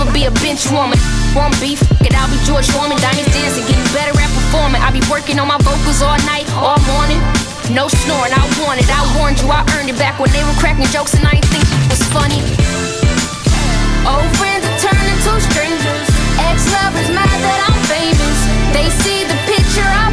never be a bench woman. Want beef, it I'll be George Foreman, diamonds dancing, getting better at performing. I be working on my vocals all night, all morning. No snoring, I want it, I warned you, I earned it back when they were cracking jokes and I ain't think it was funny. Old friends are turning to strangers. Ex-lovers mad that I'm famous. They see the picture I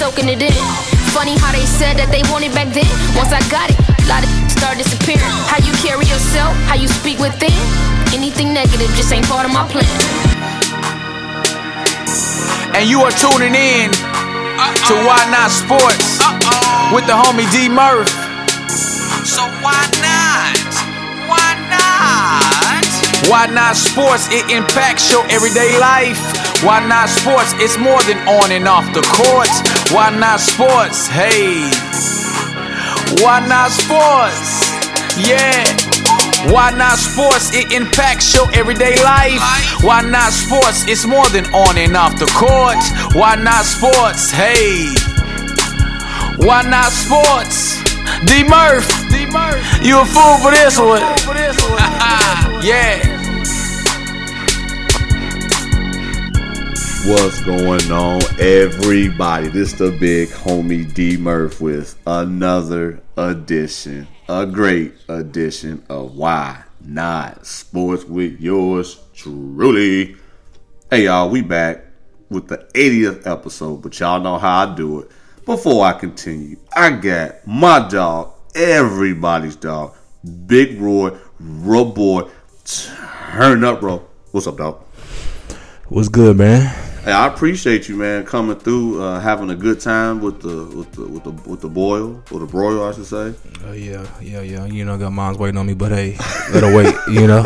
soaking it in. Funny how they said that they wanted back then. Once I got it, a lot of start disappearing. How you carry yourself, how you speak within. Anything negative just ain't part of my plan. And you are tuning in to Why Not Sports with the homie D Murph. So why not? Why not? Why Not Sports? It impacts your everyday life. Why Not Sports? It's more than on and off the courts. Why Not Sports? Hey. Why Not Sports? Yeah. Why not sports? It impacts your everyday life. Why not sports? It's more than on and off the court. Why not sports? Hey. Why not sports? D Murph. You a fool for this one. yeah. What's going on, everybody? This the big homie D Murph with another edition, a great edition of Why Not Sports with yours truly. Hey y'all, we back with the 80th episode, but y'all know how I do it. Before I continue, I got my dog, everybody's dog, Big Roy, Ro Boy, turn up, bro. What's up, dog? What's good, man? Hey, I appreciate you, man, coming through, uh, having a good time with the with the with the with the boil or the broil, I should say. Oh yeah, yeah, yeah. You know, got mom's waiting on me, but hey, let her wait. You know.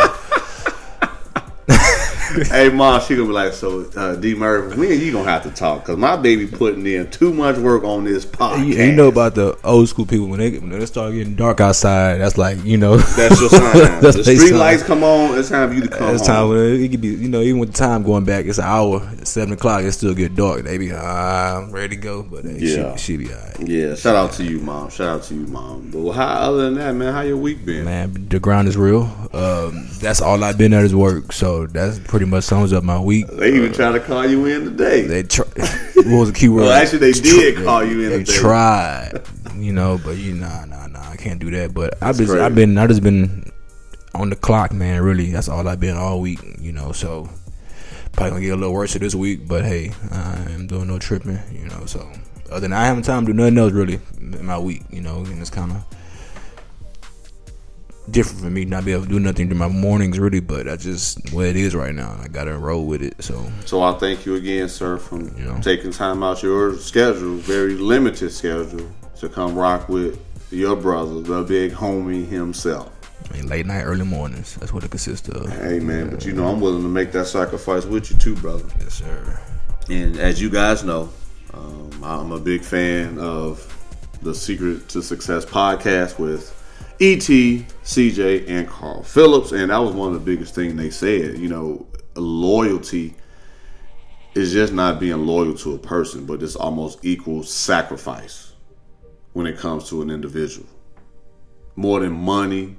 hey, mom, she gonna be like, so uh, D Murphy, when you gonna have to talk? Because my baby putting in too much work on this podcast. You, you know about the old school people when they when they start getting dark outside. That's like you know. That's your sign. That's the street lights come on. It's time for you to come. On. It's time when it could be you know even with the time going back, it's an hour, it's seven o'clock. It still get dark. They be ah, I'm ready to go, but hey, Yeah. she, she be alright. Yeah, shout out to you, mom. Shout out to you, mom. But how other than that, man, how your week been? Man, the grind is real. Um, that's all I've been at is work. So that's pretty much sums up my week. They even uh, trying to call you in today. They try. what was the key word? Well, actually, they did Tr- call you in They today. tried, you know, but you nah, nah, nah. I can't do that. But I've been. I've been, I just been on the clock, man. Really, that's all I've been all week, you know. So probably gonna get a little worse this week, but hey, I am doing no tripping, you know. So other than I haven't time to do nothing else really in my week, you know, and it's kind of different for me not be able to do nothing to my mornings really but that's just what it is right now i gotta roll with it so So I thank you again, sir, for You know. taking time out your schedule, very limited schedule, to come rock with your brother, the big homie himself. I mean, late night, early mornings. That's what it consists of. Hey man, but you know I'm willing to make that sacrifice with you too, brother. Yes, sir. And as you guys know, um, I'm a big fan of the Secret to Success podcast with ET, CJ, and Karl Phillips, and that was one of the biggest things they said. You know, loyalty is just not being loyal to a person, but it's almost equal sacrifice when it comes to an individual. More than money,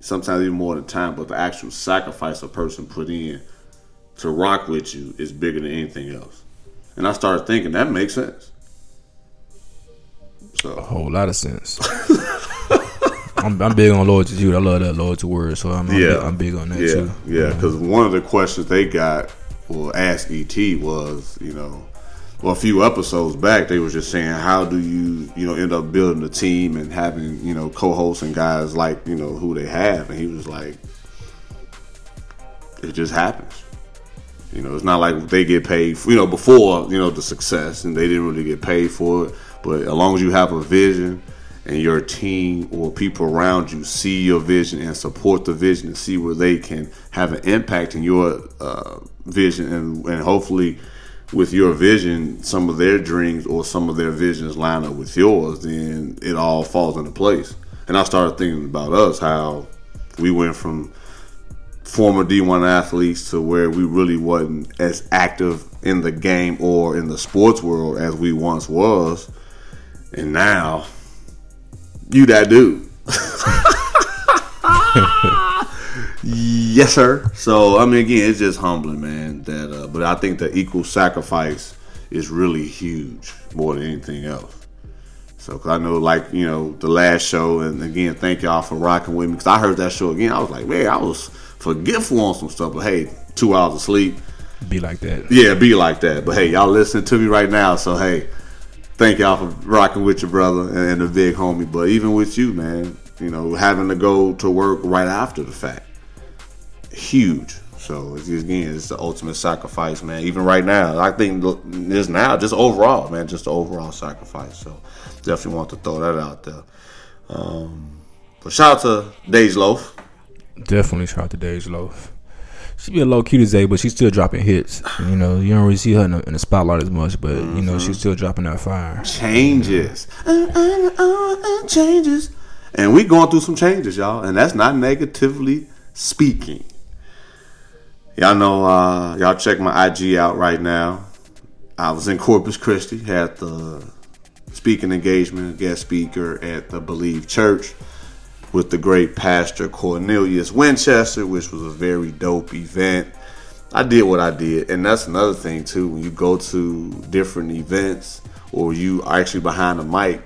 sometimes even more than time, but the actual sacrifice a person put in to rock with you is bigger than anything else. And I started thinking that makes sense. So a whole lot of sense. I'm, I'm big on loyalty too. I love that loyalty word, so I'm, I'm, Yeah. big, I'm big on that yeah, too. yeah, because one of the questions they got or asked ET was, you know, well, a few episodes back, they was just saying, how do you, you know, end up building a team and having, you know, co-hosts and guys like, you know, who they have, and he was like, it just happens. You know, it's not like they get paid. For, you know, before you know the success, and they didn't really get paid for it. But as long as you have a vision, and your team or people around you see your vision and support the vision, and see where they can have an impact in your uh, vision, and, and hopefully with your vision, some of their dreams or some of their visions line up with yours, then it all falls into place. And I started thinking about us, how we went from former D1 athletes to where we really wasn't as active in the game or in the sports world as we once was. And now, you that dude. yes, sir. So, I mean, again, it's just humbling, man. That, uh, but I think the equal sacrifice is really huge more than anything else. So, cause I know, like you know, the last show, and again, thank y'all for rocking with me. Because I heard that show again, I was like, man, I was forgetful on some stuff, but hey, two hours of sleep, Be like that. yeah, be like that. But hey, y'all listening to me right now, so hey, thank y'all for rocking with your brother and, the big homie. But even with you, man, you know, having to go to work right after the fact, huge. So it's, again, it's the ultimate sacrifice, man. Even right now, I think this now, just overall, man, just the overall sacrifice. So definitely want to throw that out there. Um, but shout out to DeJ Loaf. Definitely shout out to DeJ Loaf. She be a low key today, but she's still dropping hits. You know, you don't really see her in the, in the spotlight as much, but you know, she's still dropping that fire. changes. Uh, changes. And we going through some changes, y'all. And that's not negatively speaking. Y'all know, uh, y'all check my IG out right now. I was in Corpus Christi, had the speaking engagement, guest speaker at the Believe Church with the great pastor Cornelius Winchester, which was a very dope event. I did what I did, and that's another thing too. When you go to different events or you are actually behind the mic,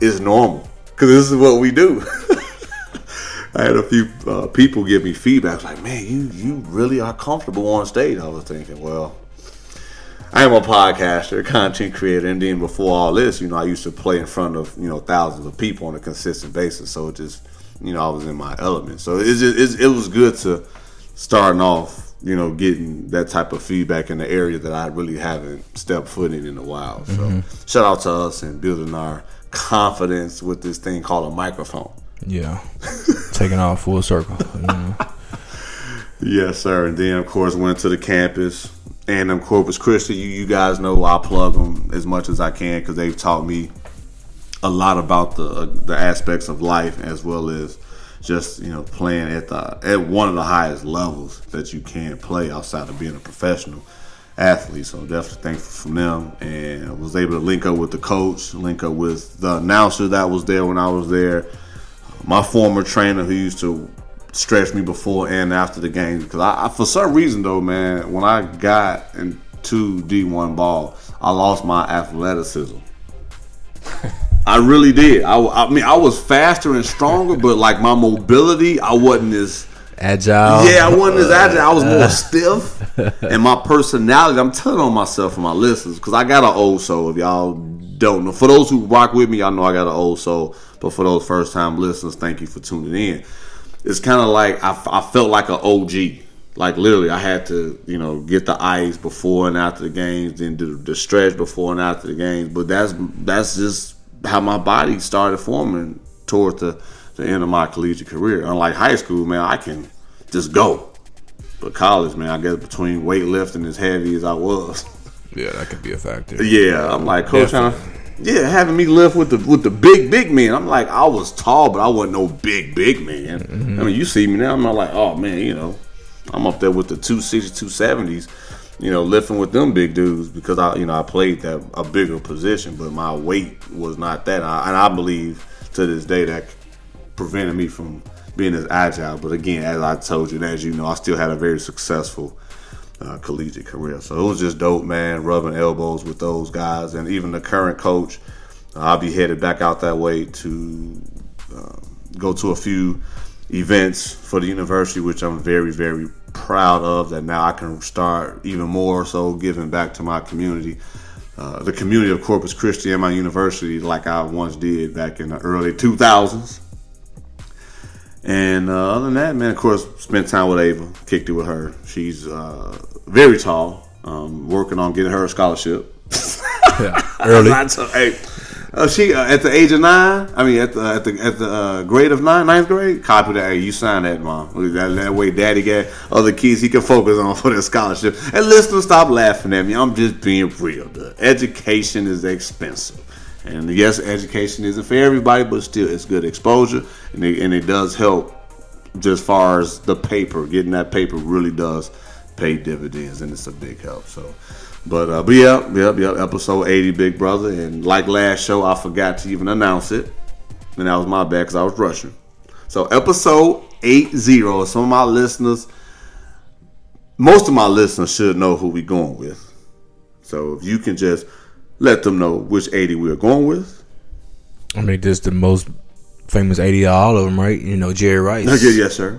it's normal because this is what we do. I had a few uh, people give me feedback like, "Man, you you really are comfortable on stage." I was thinking, well, I am a podcaster, content creator, and then before all this, you know, I used to play in front of you know thousands of people on a consistent basis. So it just, you know, I was in my element. So it's just, it's, it was good to starting off, you know, getting that type of feedback in the area that I really haven't stepped foot in in a while. So mm-hmm. shout out to us and building our confidence with this thing called a microphone. Yeah, taking off full circle. You know? Yes, sir. And then, of course, went to the campus and um, Corpus Christi. You, you guys know I plug them as much as I can because they've taught me a lot about the the aspects of life as well as just you know playing at the at one of the highest levels that you can play outside of being a professional athlete. So definitely thankful from them, and was able to link up with the coach, link up with the announcer that was there when I was there my former trainer who used to stretch me before and after the game. Because I, I, for some reason though, man, when I got into D1 ball, I lost my athleticism. I really did. I, I mean, I was faster and stronger, but like my mobility, I wasn't as Agile. yeah, I wasn't as agile. I was more stiff, and my personality. I'm telling on myself and my listeners because I got an old soul. If y'all don't know, for those who rock with me, y'all know I got an old soul. But for those first time listeners, thank you for tuning in. It's kind of like I, I felt like an OG. Like literally, I had to you know get the ice before and after the games, then do the stretch before and after the games. But that's that's just how my body started forming towards the the end of my collegiate career. Unlike high school, man, I can just go. But college, man, I guess between weightlifting as heavy as I was, Yeah, that could be a factor. yeah, I'm like coach to, yeah, having me lift with the with the big big man. I'm like I was tall, but I wasn't no big big man. Mm-hmm. I mean, you see me now, I'm not like, oh man, you know, I'm up there with the 260s, 270s, you know, lifting with them big dudes because I, you know, I played that a bigger position, but my weight was not that, I, and I believe to this day that prevented me from being as agile. But again, as I told you, and as you know, I still had a very successful uh, collegiate career. So it was just dope, man, rubbing elbows with those guys. And even the current coach, uh, I'll be headed back out that way to uh, go to a few events for the university, which I'm very, very proud of. That now I can start even more so giving back to my community. Uh, the community of Corpus Christi and my university, like I once did back in the early 2000s. And uh, other than that, man, of course, spent time with Ava, kicked it with her. She's uh, very tall, um, working on getting her a scholarship. Yeah, early. Told- hey, uh, she uh, at the age of nine. I mean, at the at the at the uh, grade of nine, ninth grade. Copy that. Hey, you sign that, mom. That, that way, daddy got other kids he can focus on for their scholarship. And listeners, stop laughing at me. I'm just being real. The education is expensive. And yes, education isn't for everybody, but still, it's good exposure, and it, and it does help just far as the paper, getting that paper really does pay dividends, and it's a big help. So, but uh, but yeah, yep, yep. Episode eighty, Big Brother, and like last show, I forgot to even announce it, and that was my bad because I was rushing. So episode eight zero. Some of my listeners, most of my listeners should know who we going with. So if you can just let them know which eighty we're going with. I mean, this the most famous 80 of all of them, right? You know, Jerry Rice. Okay, yes, sir.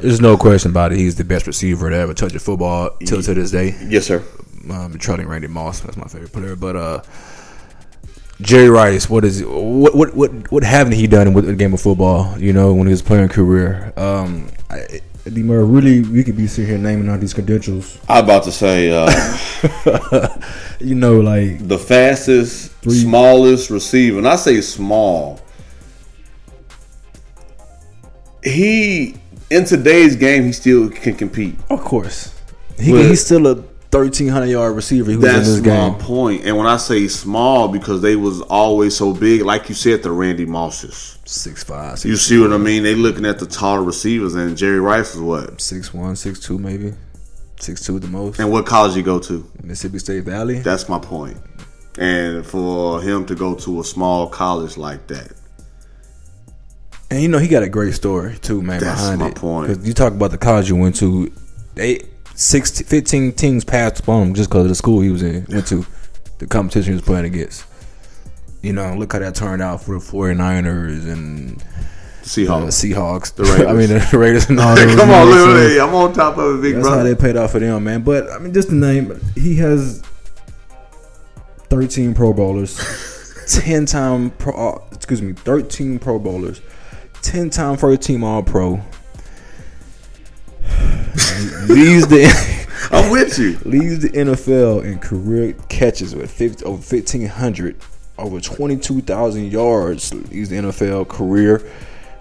There's no question about it. He's the best receiver to ever touch a football till to this day. Yes, sir. Um, trotting Randy Moss. That's my favorite player. But uh, Jerry Rice, what is what what what what haven't he done with the game of football? You know, when he was playing career. Um, I, Murray, really, we could be sitting here naming all these credentials. I am about to say uh, You know, like the fastest, smallest receiver, and I say small. He in today's game, he still can compete. of course, he, But- he's still a thirteen hundred yard receiver. He was in That's this my game. point. And when I say small, because they was always so big, like you said, the Randy Mosses. Six five, You see what I mean? They looking at the taller receivers, and Jerry Rice was what? six one, six two, maybe six two the most. And what college you go to? Mississippi State Valley. That's my point. And for him to go to a small college like that, And you know he got a great story too, man. That's behind my it. point. 'Cause you talk about the college you went to, they six, 15 teams passed upon him just because of the school he was in. Went to the competition he was playing against. You know, look how that turned out for the 49ers and the Seahawks. Seahawks. The Raiders. I mean the Raiders and all those. Come on, literally, I'm on top of it, big That's how they paid off for them, man. But I mean, just the name. He has 13 Pro Bowlers, 10 time Pro. Uh, excuse me, 13 Pro Bowlers, 10 time first team All Pro. leads the I'm with you. leads the NFL in career catches with 50, over 1500, over 22,000 yards. Leads the NFL career.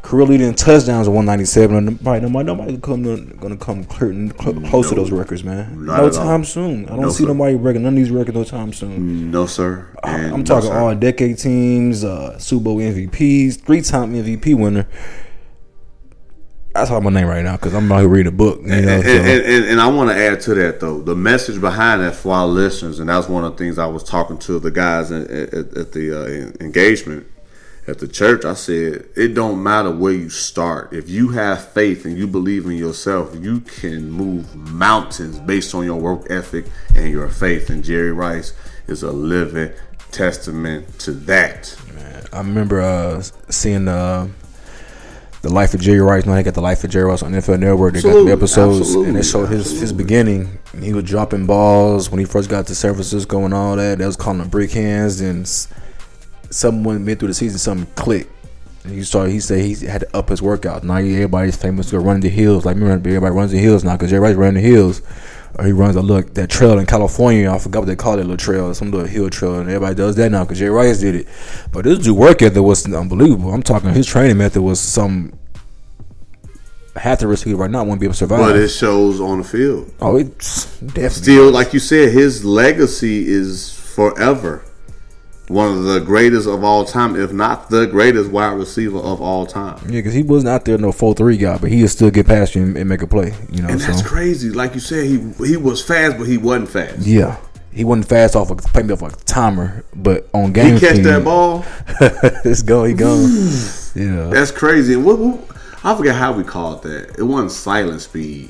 Career leading touchdowns of 197. And Nobody, nobody, come gonna come clear, cl- close to those records, man. No at all. time soon. I don't No, see sir. nobody breaking none of these records no time soon. No, sir. And I'm no, talking sir. all decade teams, uh, Super Bowl MVPs, three time MVP winner. That's all my name right now because I'm about to read a book. You know, and, so. and, and, and I want to add to that though the message behind that for our listeners, and that's one of the things I was talking to the guys at, at, at the uh, engagement at the church. I said it don't matter where you start if you have faith and you believe in yourself, you can move mountains based on your work ethic and your faith. And Jerry Rice is a living testament to that. I remember uh, seeing uh, the life of Jerry Rice. Now they got the life of Jerry Rice on NFL Network. They got the episodes, absolutely, and they showed his his beginning. He was dropping balls when he first got to San Francisco and all that. They was calling him brick hands. And someone mid through the season, something clicked. And he started. He said he had to up his workout. Now everybody's famous for running the hills. Like remember, everybody runs the hills now because Jerry Rice running the hills. Or he runs a look that trail in California. I forgot what they call it, little trail, some little hill trail, and everybody does that now because Jay Rice did it. But this dude work ethic was unbelievable. I'm talking his training method was some half the receiver right now won't be able to survive. But it shows on the field. oh, it's definitely Still, like you said, his legacy is forever. One of the greatest of all time, if not the greatest wide receiver of all time. yeah, because he wasn't out there no four three guy, but he would still get past you and, and make a play. You know, And so that's crazy. Like you said, he he was fast, but he wasn't fast. yeah. He wasn't fast off a playing off a timer, but on game He catch speed, that ball. it's go, he gone. yeah, That's crazy. And what, what I forget how we called that. It wasn't silent speed.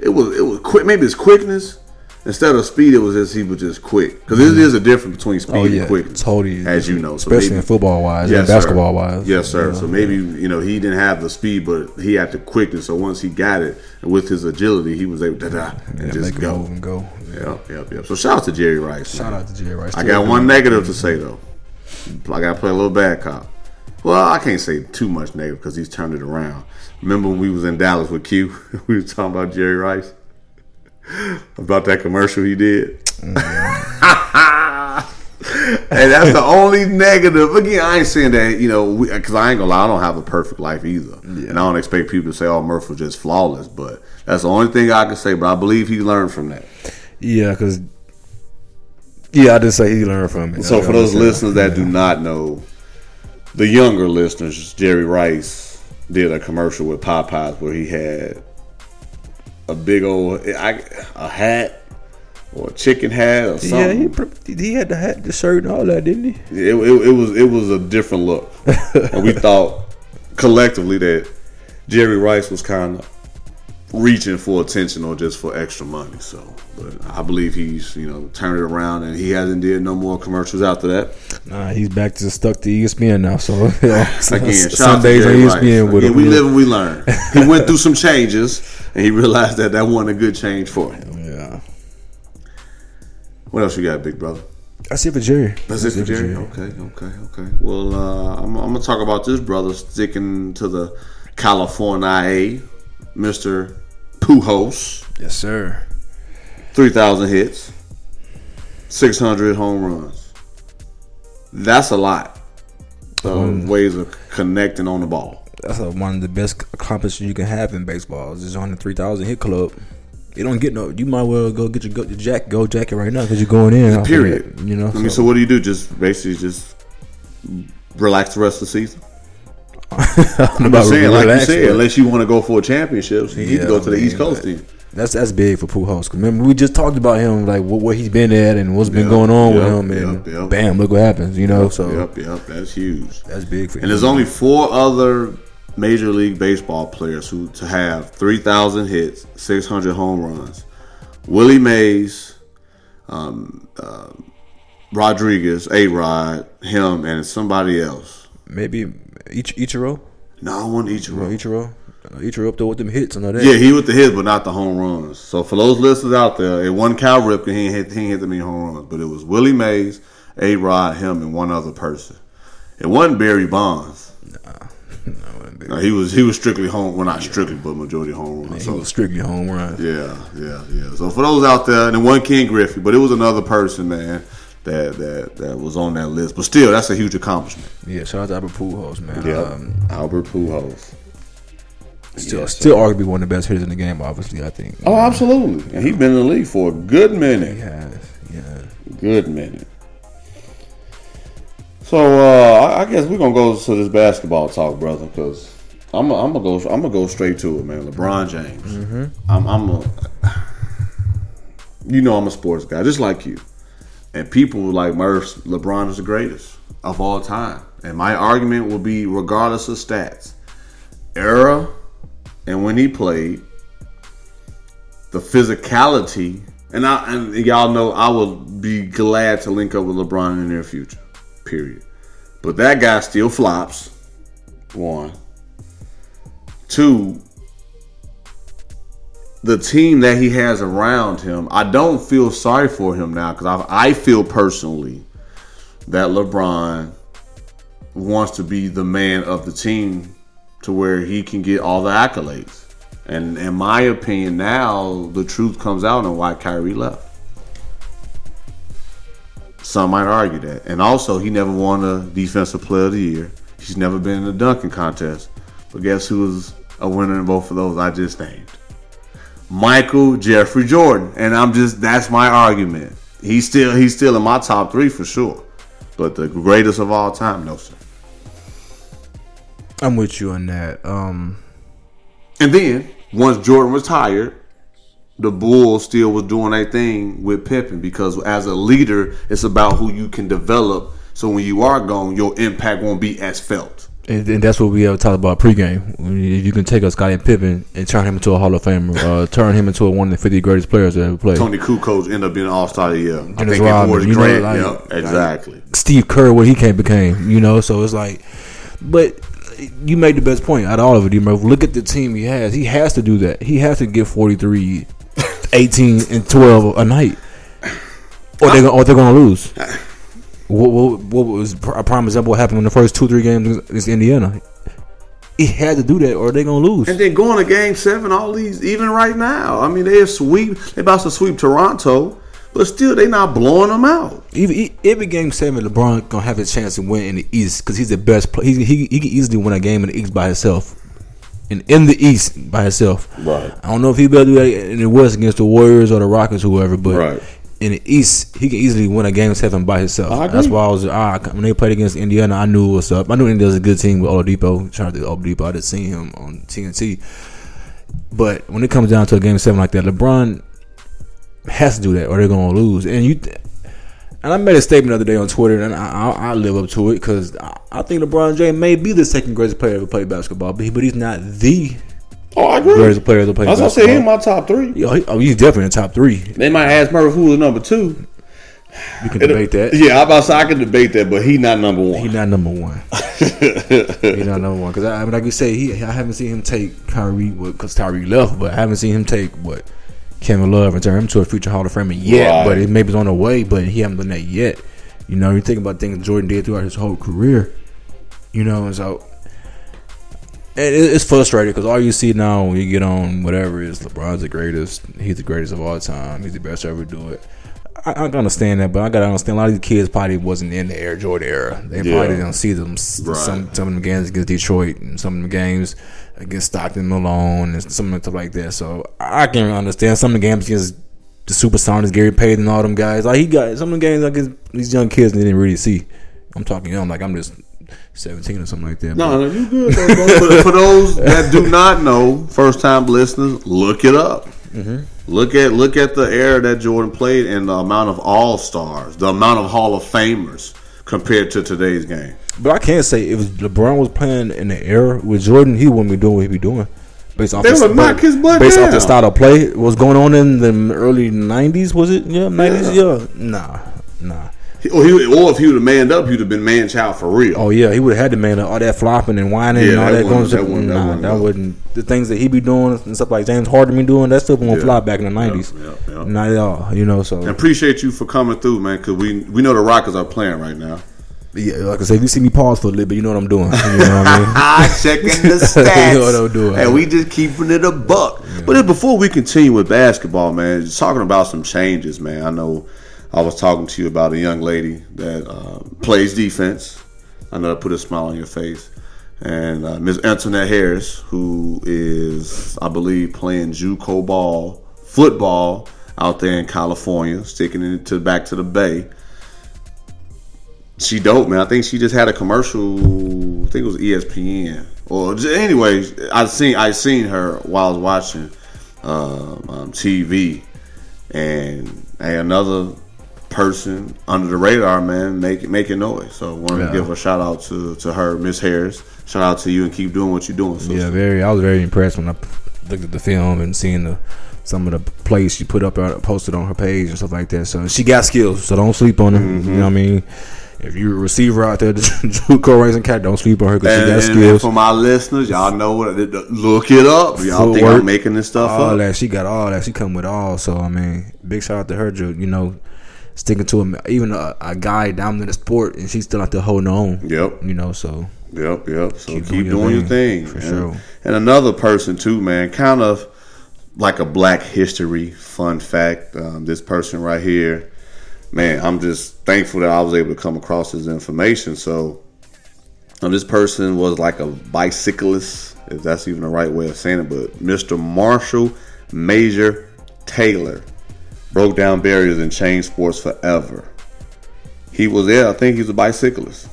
It was it was quick. Maybe it's quickness instead of speed. It was just he was just quick because there is a difference between speed oh yeah, and quickness. totally. as you know, So especially maybe- in football wise Yes, and sir. basketball wise. Yes, sir. Yeah. So maybe you know he didn't have the speed, but he had the quickness. So once he got it, and with his agility, he was able to da, and yeah, just go. and go. Yep, yep, yep. So shout out to Jerry Rice. Shout man. out to Jerry Rice. I got one negative to say though. I got to play a little bad cop. Well, I can't say too much negative because he's turned it around. Remember when we was in Dallas with Q? we was talking about Jerry Rice about that commercial he did. Mm-hmm. and that's the only negative. Again, I ain't saying that you know because I ain't gonna lie. I don't have a perfect life either, and I don't expect people to say, "Oh, Murph was just flawless." But that's the only thing I can say. But I believe he learned from that. Yeah, because yeah, I did say he learned from it. So for those listeners that do not know, the younger listeners, Jerry Rice did a commercial with Popeyes where he had a big old I, a hat or a chicken hat or Yeah, something. he, he had the hat, the shirt, and all that, didn't he? it, it, it was it was a different look, and we thought collectively that Jerry Rice was kind of reaching for attention or just for extra money. So, but I believe he's you know turned it around, and he hasn't did no more commercials after that. Nah, he's back to stuck to ESPN now. So yeah, Again, to Sundays on Jerry ESPN with Again, him. we live and we learn. He went through some changes, and he realized that that wasn't a good change for him. Yeah, What else you got, big brother? that's it for Jerry. That's it for Jerry. Okay, okay, okay. Well, uh, I'm, I'm gonna talk about this brother sticking to the California, Mister Pujols, Yes, sir. Three thousand hits, six hundred home runs. That's a lot of ways of connecting on the ball. That's uh one of the best accomplishments you can have in baseball. Is just on the three thousand hit club. You don't get no. You might well go get your go your jack go jacket right now because you're going in. Period. that, you know. I mean, so what do you do? Just basically just relax the rest of the season. I'm about just saying, like you said, unless you want to go for a championship, you need to go to the I mean, East Coast then. That's that's big for Pujols. Remember, we just talked about him, like what, what he's been at and what's been going on yep, with him, and yep, yep. bam, look what happens. You know, so Yep, yep, that's huge. that's big for And him. there's only four other Major League Baseball players who to have 3,000 hits, 600 home runs. Willie Mays, um, uh, Rodriguez, A Rod, him, and somebody else. maybe Ich- Ichiro, No, I want each Bro, one. Ichiro, uh, Ichiro up there with them hits and all that. Yeah, he with the hits, but not the home runs. So for those listeners out there, it wasn't Cal Ripken. He ain't hit, he ain't hit that many home runs, but it was Willie Mays, A Rod, him, and one other person. It wasn't Barry Bonds. No, he was he was strictly home. Well, not strictly, but majority home runs. he So, was strictly home run. yeah, yeah, yeah. So for those out there, and then one Ken Griffey, but it was another person, man, that that that was on that list. But still, that's a huge accomplishment. Yeah, shout out to Albert Pujols, man. Yeah, Um, Albert Pujols. Still, Yes, still arguably one of the best hitters in the game. Obviously, I think. Oh, absolutely. And he's been in the league for a good minute. He has. Yeah. Good minute. So uh, I- guess we're gonna go to this basketball talk, brother, because I'm I'm gonna go I'm gonna go straight to it, man. LeBron James. I'm I'm a you know I'm a sports guy, just like you. And people like Murph, LeBron is the greatest of all time. And my argument will be, regardless of stats, era, and when he played, the physicality, and I and y'all know I will be glad to link up with LeBron in the near future. Period. But that guy still flops. One. Two. The team that he has around him, I don't feel sorry for him now because I, I feel personally that LeBron wants to be the man of the team to where he can get all the accolades. And in my opinion, now the truth comes out on why Kyrie left. Some might argue that. And also, he never won a Defensive Player of the Year. He's never been in a dunking contest. But guess who was a winner in both of those I just named? Michael Jeffrey Jordan. And I'm just that's my argument. He's still he's still in my top three for sure. But the greatest of all time, no sir. I'm with you on that. Um, And then once Jordan retired, the Bulls still was doing their thing with Pippen because as a leader, it's about who you can develop. So when you are gone, your impact won't be as felt. and, and that's what we ever talked about pregame. If you can take a Scottie Pippen and turn him into a Hall of Famer, uh, turn him into one of the 50 greatest players that ever played. Toni Kukoc ended up being an All Star of the year. I think it Rodman, was you know, great. like- Yep, exactly. Steve Kerr, what he came became, you know. So it's like, but you made the best point out of all of it, D. Murph. Look at the team he has. He has to do that. He has to get 43, 18, and 12 a night, or they're gonna, or they're going to lose. What, what, what was a prime example? What happened in the first two, three games against Indiana? He had to do that, or they're going to lose. And then going to Game Seven, all these even right now. I mean, they're sweep. They about to sweep Toronto, but still they not blowing them out. Even e- every game seven, LeBron gonna have a chance to win in the East because he's the best. Play. He, he he can easily win a game in the East by himself, and in the East by himself. Right. I don't know if he better do that in the West against the Warriors or the Rockets, or whoever. But Right. in the East, he can easily win a game seven by himself. I. That's why I was ah, when they played against Indiana, I knew what's up. I knew Indiana's a good team with Oladipo. Shout out to Oladipo. I just seen him on TNT. But when it comes down to a game seven like that, LeBron has to do that, or they're gonna lose. And you, and I made a statement the other day on Twitter, and I, I, I live up to it because I, I think LeBron James may be the second greatest player ever played basketball, but, he, but he's not the Oh, I agree. greatest player ever played I said. He in basketball. my top three. Yo, he- oh, he's definitely in the top three. They might ask Murph who was number two. You can debate that. Yeah, I'm about to say I can debate that, but he not number one. He's not number one. He's not number one because I, I mean, like you say, he I haven't seen him take Kyrie because Kyrie left, but I haven't seen him take what Kevin Love and turn him to a future Hall of Famer yet. Right. But it maybe it's on the way, but he haven't done that yet. You know, you think about things Jordan did throughout his whole career. You know, and so and it, it's frustrating because all you see now when you get on whatever is LeBron's the greatest. He's the greatest of all time. He's the best to ever do it. I, I can understand that, but I gotta understand a lot of these kids probably wasn't in the Air Jordan era. They Yeah. probably didn't see them Right. some some of them games against Detroit and some of them games against Stockton Malone and some of the stuff like that. So I can understand some of the games against the Supersonics, Gary Payton, and all them guys. Like he got some of the games against these young kids they didn't really see. I'm talking young, like I'm just 17 or something like that. No, no, you good. for, for those that do not know, first time listeners, look it up. Mm-hmm. Look at look at the era that Jordan played and the amount of all stars, the amount of Hall of Famers compared to today's game. But I can't say if LeBron was playing in the era with Jordan, he wouldn't be doing what he be doing. Based off They the, would knock his butt based off the style of play, what's going on in the early '90s? Was it? Yeah, '90s. Yeah, nah, nah. Or, he, or if he would have manned up, he'd have been man child for real. Oh yeah, he would have had to man up. all that flopping and whining Yeah, and all that that, going. that wouldn't- that nah, that go. wouldn't. The things that he be doing and stuff like James Harden be doing, that stuff won't Yeah. fly back in the '90s. Yeah, yeah, yeah. Not at all. You know, so And appreciate you for coming through, man, because we we know the Rockets are playing right now. yeah, like I said, if you see me pause for a little bit, you know what I'm doing. You know what I mean? Checking the stats. You know what I'm doing. And we just keeping it a buck. But before we continue with basketball, man, just talking about some changes, man. I know I was talking to you about a young lady that uh, plays defense. I know that put a smile on your face. And uh, Miss Antoinette Harris, who is, I believe, playing JUCO ball, football out there in California, sticking it to back to the Bay she dope, man. I think she just had a commercial. I think it was ESPN. Or anyway, I seen I seen her while I was watching um, um, TV, and hey, another person under the radar, man, making making noise. So Yeah. to give a shout out to to her, Miss Harris. Shout out to you and keep doing what you're doing. sister. Yeah, very. I was very impressed when I looked at the film and seeing the some of the plays she put up, uh, posted on her page and stuff like that. So she got skills. So don't sleep on her. Mm-hmm. You know what I mean? If you're a receiver out there, JUCO raising cat, don't sleep on her because she got and- skills. for my listeners, y'all know what. Look it up. Y'all think Footwork, I'm making this stuff all up? that she got all that. She come with all. So I mean, big shout out to her. You know, sticking to him. Even a, a guy down in the sport, and she's still out there holding on. Yep. You know, so Yep, yep. So keep, Keep doing, your thing, thing. for and, sure. And another person too, man, kind of like a black history fun fact. Um, this person right here, man, I'm just thankful that I was able to come across this information. So um, this person was like a bicyclist, if that's even the right way of saying it, but Mr. Marshall Major Taylor broke down barriers and changed sports forever. He was there. I think he's a bicyclist.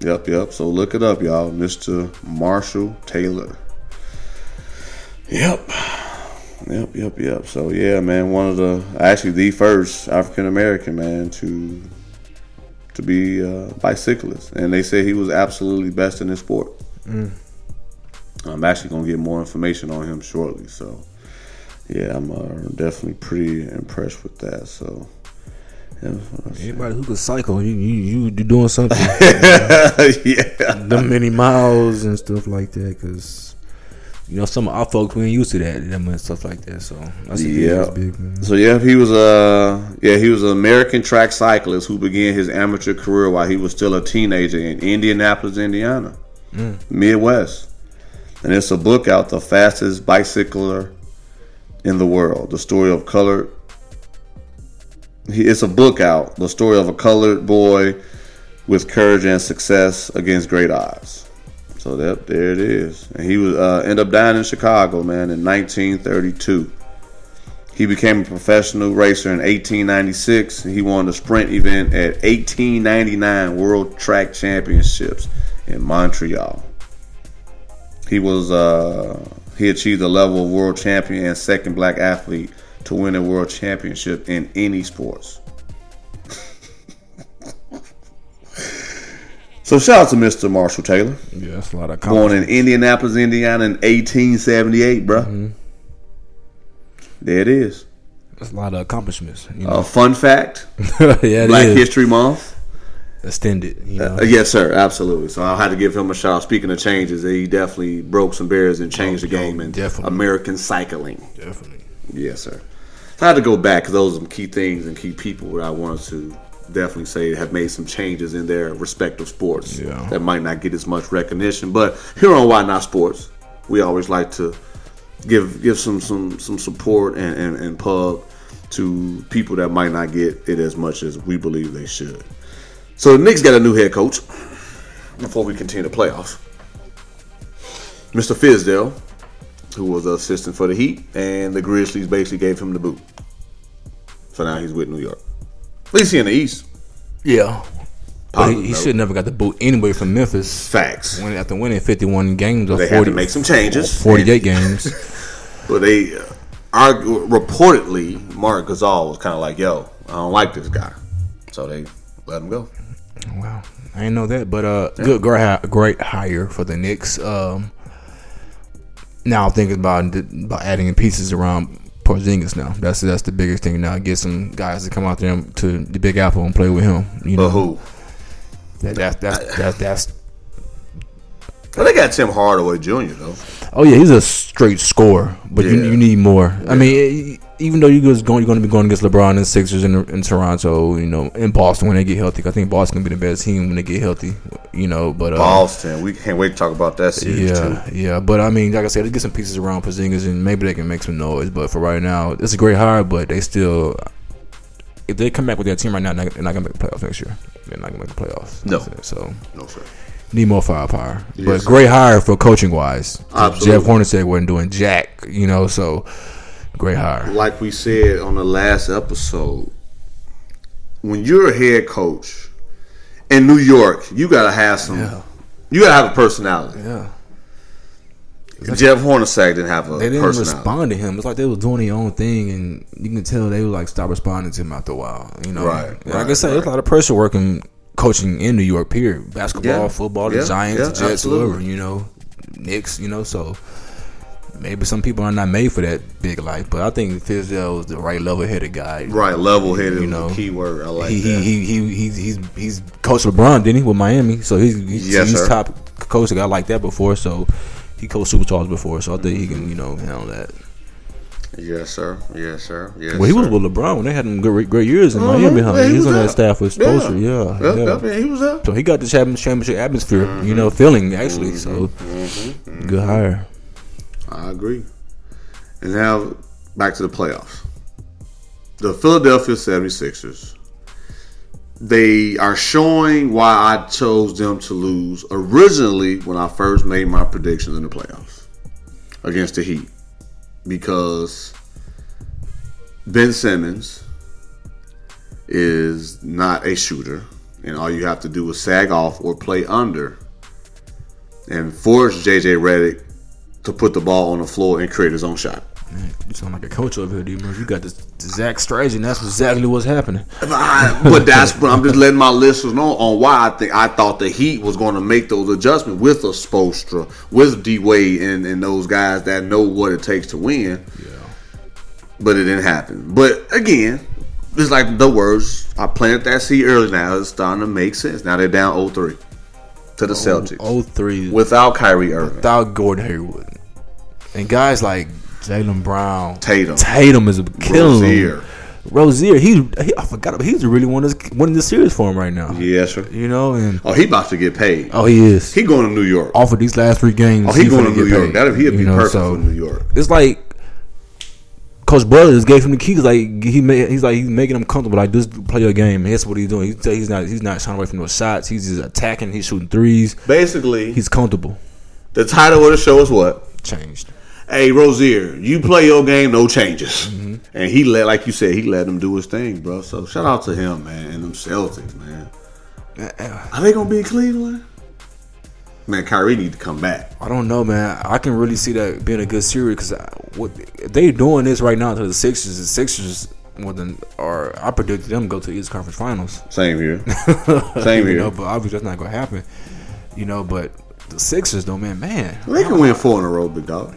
Yep, yep. So look it up, y'all. Mr. Marshall Taylor. Yep. Yep, yep, yep. So yeah, man, one of the actually the first African American man to to be a bicyclist. And they say he was absolutely best in his sport. Mm. I'm actually gonna get more information on him shortly. So yeah, I'm uh, definitely pretty impressed with that. So anybody who could cycle, you you you doing something. yeah. them many miles and stuff like that because you know some of our folks we ain't used to that them and stuff like that so that's a Yeah. big. So yeah, he was a yeah he was an American track cyclist who began his amateur career while he was still a teenager in Indianapolis, Indiana, Midwest. And it's a book out, the fastest bicycler in the world, the story of colored. He, it's a book out, the story of a colored boy with courage and success against great odds. So that there it is. And he was uh, ended up dying in Chicago, man, in 1932. He became a professional racer in 1896. He won the sprint event at 1899 World Track Championships in Montreal. He was uh, he achieved the level of world champion and second black athlete to win a world championship in any sports. so shout out to Mr. Marshall Taylor, Yeah, that's a lot of born in Indianapolis, Indiana in 1878, bro. Mm-hmm. There it is. That's a lot of accomplishments. You A know? fun fact: yeah, it Black is. History Month. Extended. You know, Uh, yes, sir, absolutely. So I had to give him a shout. Speaking of changes, he definitely broke some barriers and changed the Oh, game in definitely. American cycling. definitely. Yes, sir. So I had to go back because those are some key things and key people that I wanted to definitely say have made some changes in their respective sports Yeah. that might not get as much recognition. But here on Why Not Sports, we always like to give give some some some support and, and, and pub to people that might not get it as much as we believe they should. So the Knicks got a new head coach before we continue the playoffs. Mr. Fizdale, who was the assistant for the Heat, and the Grizzlies basically gave him the boot. So now he's with New York. At least he in the East. Yeah. Positive he, he should never got the boot anyway from Memphis. Facts. When, after winning 51 games or They 40, had to make some changes. 48 games. But they uh, are reportedly Marc Gasol was kind of like, "Yo, I don't like this guy," so they let him go. Wow, I didn't know that, but uh, good, great, great hire for the Knicks. Um, now I'm thinking about about adding in pieces around Porzingis. Now that's that's the biggest thing. Now get some guys to come out there to the Big Apple and play with him. You know, But who? that, that's that's that's that's. Well, they got Tim Hardaway Jr. though. Oh yeah, he's a straight scorer, but you, Yeah. you need more. I mean, even though you guys going, you're going to be going against LeBron and Sixers in, in Toronto, you know, in Boston when they get healthy. I think Boston gonna be the best team when they get healthy. You know, but uh, Boston. We can't wait to talk about that series Yeah, too. yeah, but I mean, like I said, let's get some pieces around Porzingis and maybe they can make some noise. But for right now, it's a great hire, but they still, if they come back with that team right now, they're not, they're not gonna make the playoffs next year. They're not gonna make the playoffs. No. so No sir. need more firepower. but Yes, sir. great hire for coaching wise. Absolutely. Jeff Hornacek wasn't doing jack, you know. So great hire. Like we said on the last episode, when you're a head coach in New York, you gotta have some. You gotta have a personality. Yeah, Jeff Hornacek didn't have a they didn't personality. respond to him. It's like they was doing their own thing, and you can tell they would like stop responding to him after a while. You know, Right, Like I right, said, there's a lot of pressure working coaching in New York. Period. Basketball, Yeah, football, yeah, the Giants, yeah, the Jets, absolutely. whoever. You know, Knicks. You know, so maybe some people are not made for that big life, but I think Fizdale is the right level-headed guy. Right, level headed. You know, know, key word. I like he, that. he, he, he, he's, he's, he's coached LeBron, didn't he, with Miami? So he's, he's, Yes, he's sir. top coach. I like that before, so he coached Superstars before, so I think he can, you know, handle that. Yes, sir. Yes, sir. Yes. Well, he was with LeBron when they had them great, great years in Uh-huh. Miami. Huh? Yeah, he, was on that staff with. Spoelstra. Yeah, yeah. yeah, he was up. So he got the championship atmosphere, you know, feeling actually. So good hire. I agree. And now back to the playoffs. The Philadelphia 76ers. They are showing why I chose them to lose originally when I first made my predictions in the playoffs against the Heat. Because Ben Simmons is not a shooter, and all you have to do is sag off or play under and force JJ Redick to put the ball on the floor and create his own shot. Man, you sound like a coach over here, D. You got this, this Zach strategy, and that's exactly what's happening. I- but that's but I'm just letting my listeners know on why I think I thought the Heat was going to make those adjustments with a Spoelstra, with D Wade, and, and those guys that know what it takes to win. Yeah. But it didn't happen. But again, it's like the words I planted that seed early. Now it's starting to make sense. Now they're down 0-3 to the oh, Celtics. 0-3 without Kyrie Irving. without Gordon Hayward, and guys like Jaylen Brown, Tatum. Tatum is killing Rozier. him. Rozier, he, he I forgot he's really one that's winning the series for him right now. Yes, sir. You know, and Oh, he about to get paid. oh, he is. He going to New York. off of these last three games. Oh, he going to New York. paid, That he'd be you know, perfect so for New York. It's like Coach Brothers gave him the keys. Like he made, he's like he's making him comfortable. Like just play your game. And that's what he's doing. He's, he's not he's not shying away from those shots. He's just attacking. He's shooting threes. Basically, He's comfortable. the title of the show is what? Changed. Hey, Rozier, you play your game, no changes. Mm-hmm. And he let, like you said, he let him do his thing, bro. So shout out to him, man, and them Celtics, man. Are they gonna be in Cleveland? Man, Kyrie need to come back. I don't know, man. I can really see that being a good series because what they doing this right now to the Sixers. The Sixers more than or I predicted them go to the East Conference Finals. Same here. Same here. know, but obviously that's not gonna happen. You know, but the Sixers though, man, man, They can win four in a row, big dog.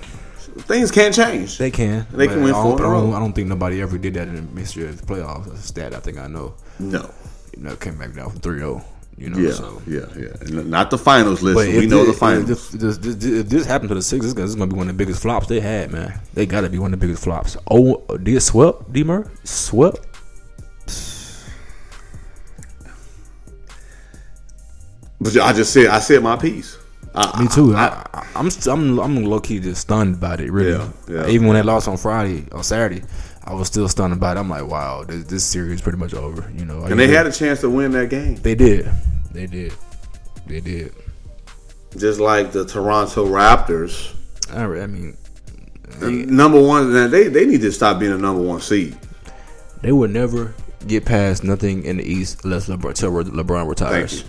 Things can't change. they can. They can win I four don't, in a I don't. I don't think nobody ever did that in the history of the playoffs. That's a stat I think I know. No. You know, came back down from 3-0. You know, Yeah, so. yeah, yeah. Not the finals list. We know thi- the finals. If this, this, this, this happened to the Sixers, this is gonna be one of the biggest flops they had, man. They got to be one of the biggest flops. Oh, did swept, D Murray swept. But I just said, I said my piece. I, Me too. I, I, I'm st- I'm I'm low key just stunned about it. Really, Yeah, yeah. even when they lost on Friday on Saturday, I was still stunned about it. I'm like, wow, this, this series is pretty much over. You know, and they had a chance to win that game, they did, they did, they did. just like the Toronto Raptors. I, I mean, Number one, they they need to stop being a number one seed. they would never get past nothing in the East unless LeBron, till LeBron retires.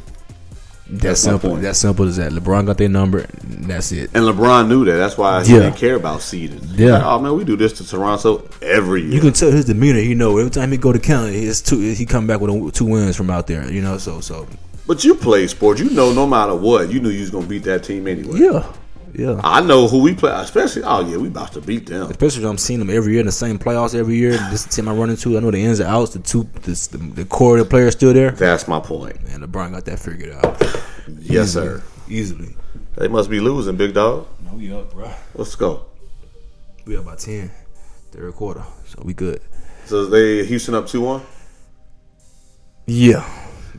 That's, That's simple. That's simple as that. LeBron got their number. And that's it. And LeBron knew that. That's why he Yeah. didn't care about seeding. Yeah. Like, oh man, we do this to Toronto every year. You can tell his demeanor. You know, every time he go to county, it's two. He come back with a, two wins from out there. You know, so so but you play sports. You know, no matter what, you knew you was gonna beat that team anyway. yeah, yeah. I know who we play, especially. Oh yeah, we about to beat them. Especially I'm seeing them every year in the same playoffs every year. This team I run into, I know the ins and outs. The two, this, the, the core of the players still there. That's my point. And LeBron got that figured out. Yes, Easily. sir. Easily. They must be losing, big dog. No, we up, bro. Let's go. We up by ten, third quarter, so we good. So they Houston up two one. Yeah,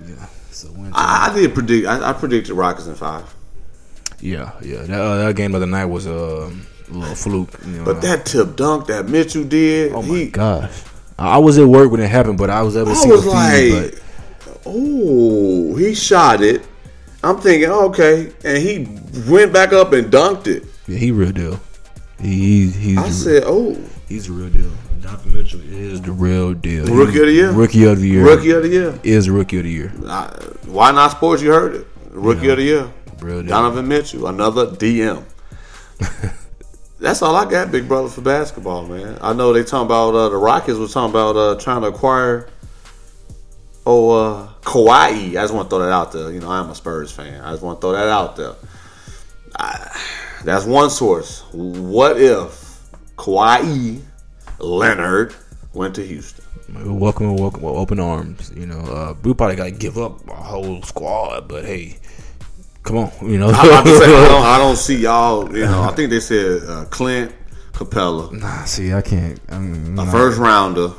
yeah. So. I, I did predict. I, I predicted Rockets in five. Yeah, yeah. That, uh, that game of the night was uh, a little fluke. You know. But that tip dunk that Mitchell did, oh my he, gosh, I was at work when it happened, but I was able to I see was the like, feed. But oh, he shot it. I'm thinking, okay, and he went back up and dunked it. yeah, he real deal. He, he's he's I the- said, oh, he's the real deal. Donovan Mitchell is the real deal. Rookie of the year? Rookie of the year. rookie of the year. is rookie of the year. I, why not sports? You heard it. Rookie of the year. Real deal. Donovan Mitchell, another DM. That's all I got, big brother, for basketball, man. I know they talking about uh, the Rockets was talking about uh, trying to acquire oh uh, Kawhi. I just want to throw that out there. You know, I'm a Spurs fan. I just want to throw that out there. I, that's one source. What if Kawhi Leonard went to Houston? Welcome, welcome, with open arms. You know, uh, we probably got to give up a whole squad, but hey, come on, you know. To say, I don't, I don't see y'all. You know, I think they said uh, Clint Capela, Nah, see, I can't. I'm, a nah, first rounder,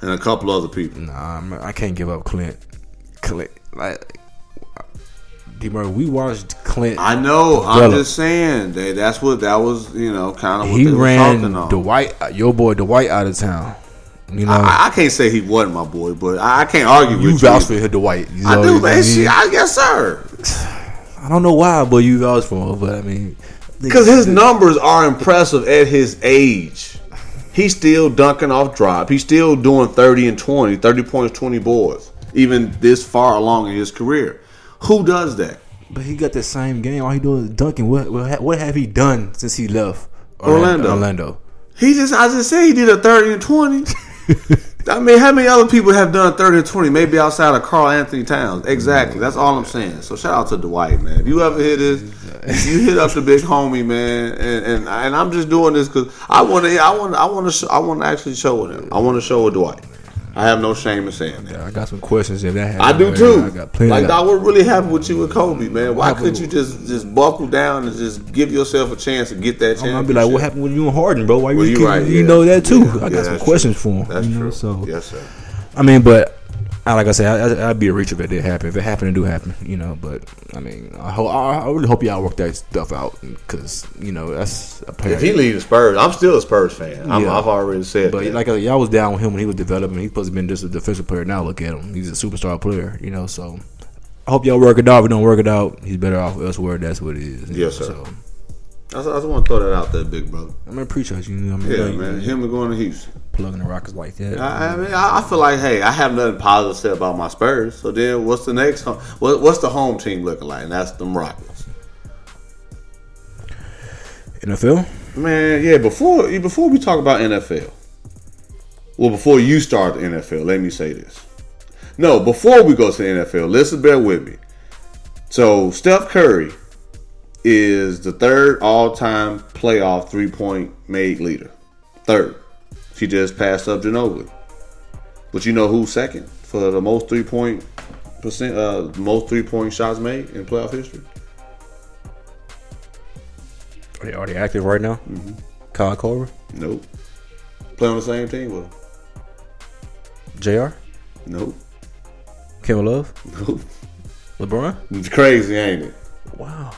and a couple other people. nah, I'm, I can't give up Clint. Clint, like, D. Murray, we watched Clint. I know. I'm just saying that that's what that was. You know, kind of what he they were ran. Dwight, your boy Dwight, out of town. You know, I, I can't say he wasn't my boy, but I, I can't argue you with vouch you. for Dwight. You I do, you man. know, Shit, I guess, sir. I don't know why, but you vouch for him. But I mean, Because his numbers are impressive at his age. He's still dunking off drop. He's still doing 30 and 20, 30 points, 20 boards, even this far along in his career. Who does that? But he got the same game. All he doing is dunking. What what, what have he done since he left Orlando. Orlando. He just, I just said he did a 30 and 20. I mean, how many other people have done 30 and 20, maybe outside of Karl-Anthony Towns? Exactly. That's all I'm saying. So shout out to Dwight, man. If you ever hear this, you hit up the big homie, man. And and, and I'm just doing this because I want to, I want, I want to, I want to actually show with him. I want to show with Dwight. I have no shame in saying that. I got some questions if that happened. I do too. I got plenty. Like, I what really happened with you and Kobe, man? Why couldn't you just just buckle down and just give yourself a chance to get that chance? I'll be like, what happened with you and Harden, bro? Why you Well, you keep- right, You yeah. know that too. Yeah, I got some questions true. for him. That's you know, true. So yes, sir. I mean, but I, like I said, I, I'd be a reach if it did happen. If it happened, it do happen, you know. But I mean, I, ho- I, I really hope y'all work that stuff out because you know that's a player. If he leaves Spurs, I'm still a Spurs fan. Yeah. I've already said But that. like uh, y'all was down with him when he was developing. He's supposed to be just a defensive player. Now look at him. He's a superstar player. You know. So I hope y'all work it out. If we don't work it out, he's better off elsewhere. That's what it is. Yes, know, sir. So I just, I just want to throw that out there, big brother. I'm gonna appreciate you. you know, I mean, Yeah, man. Him and going to Houston. plugging the Rockets like that. I, I mean, I, I feel like, hey, I have nothing positive to say about my Spurs. So then, what's the next? Home, what, what's the home team looking like? And that's them Rockets. NFL. Man, yeah. Before before we talk about NFL, well, before you start the NFL, let me say this. No, before we go to the NFL, listen, bear with me. So Steph Curry is the third all-time playoff three-point made leader. Third, she just passed up Ginobili. But you know who's second for the most three-point percent, uh, most three-point shots made in playoff history? Are they, they active right now? Mm-hmm. Kyle Korver, Nope. Play on the same team with him? Jr. Nope. Kevin Love, Nope. LeBron. It's crazy, ain't it? Wow.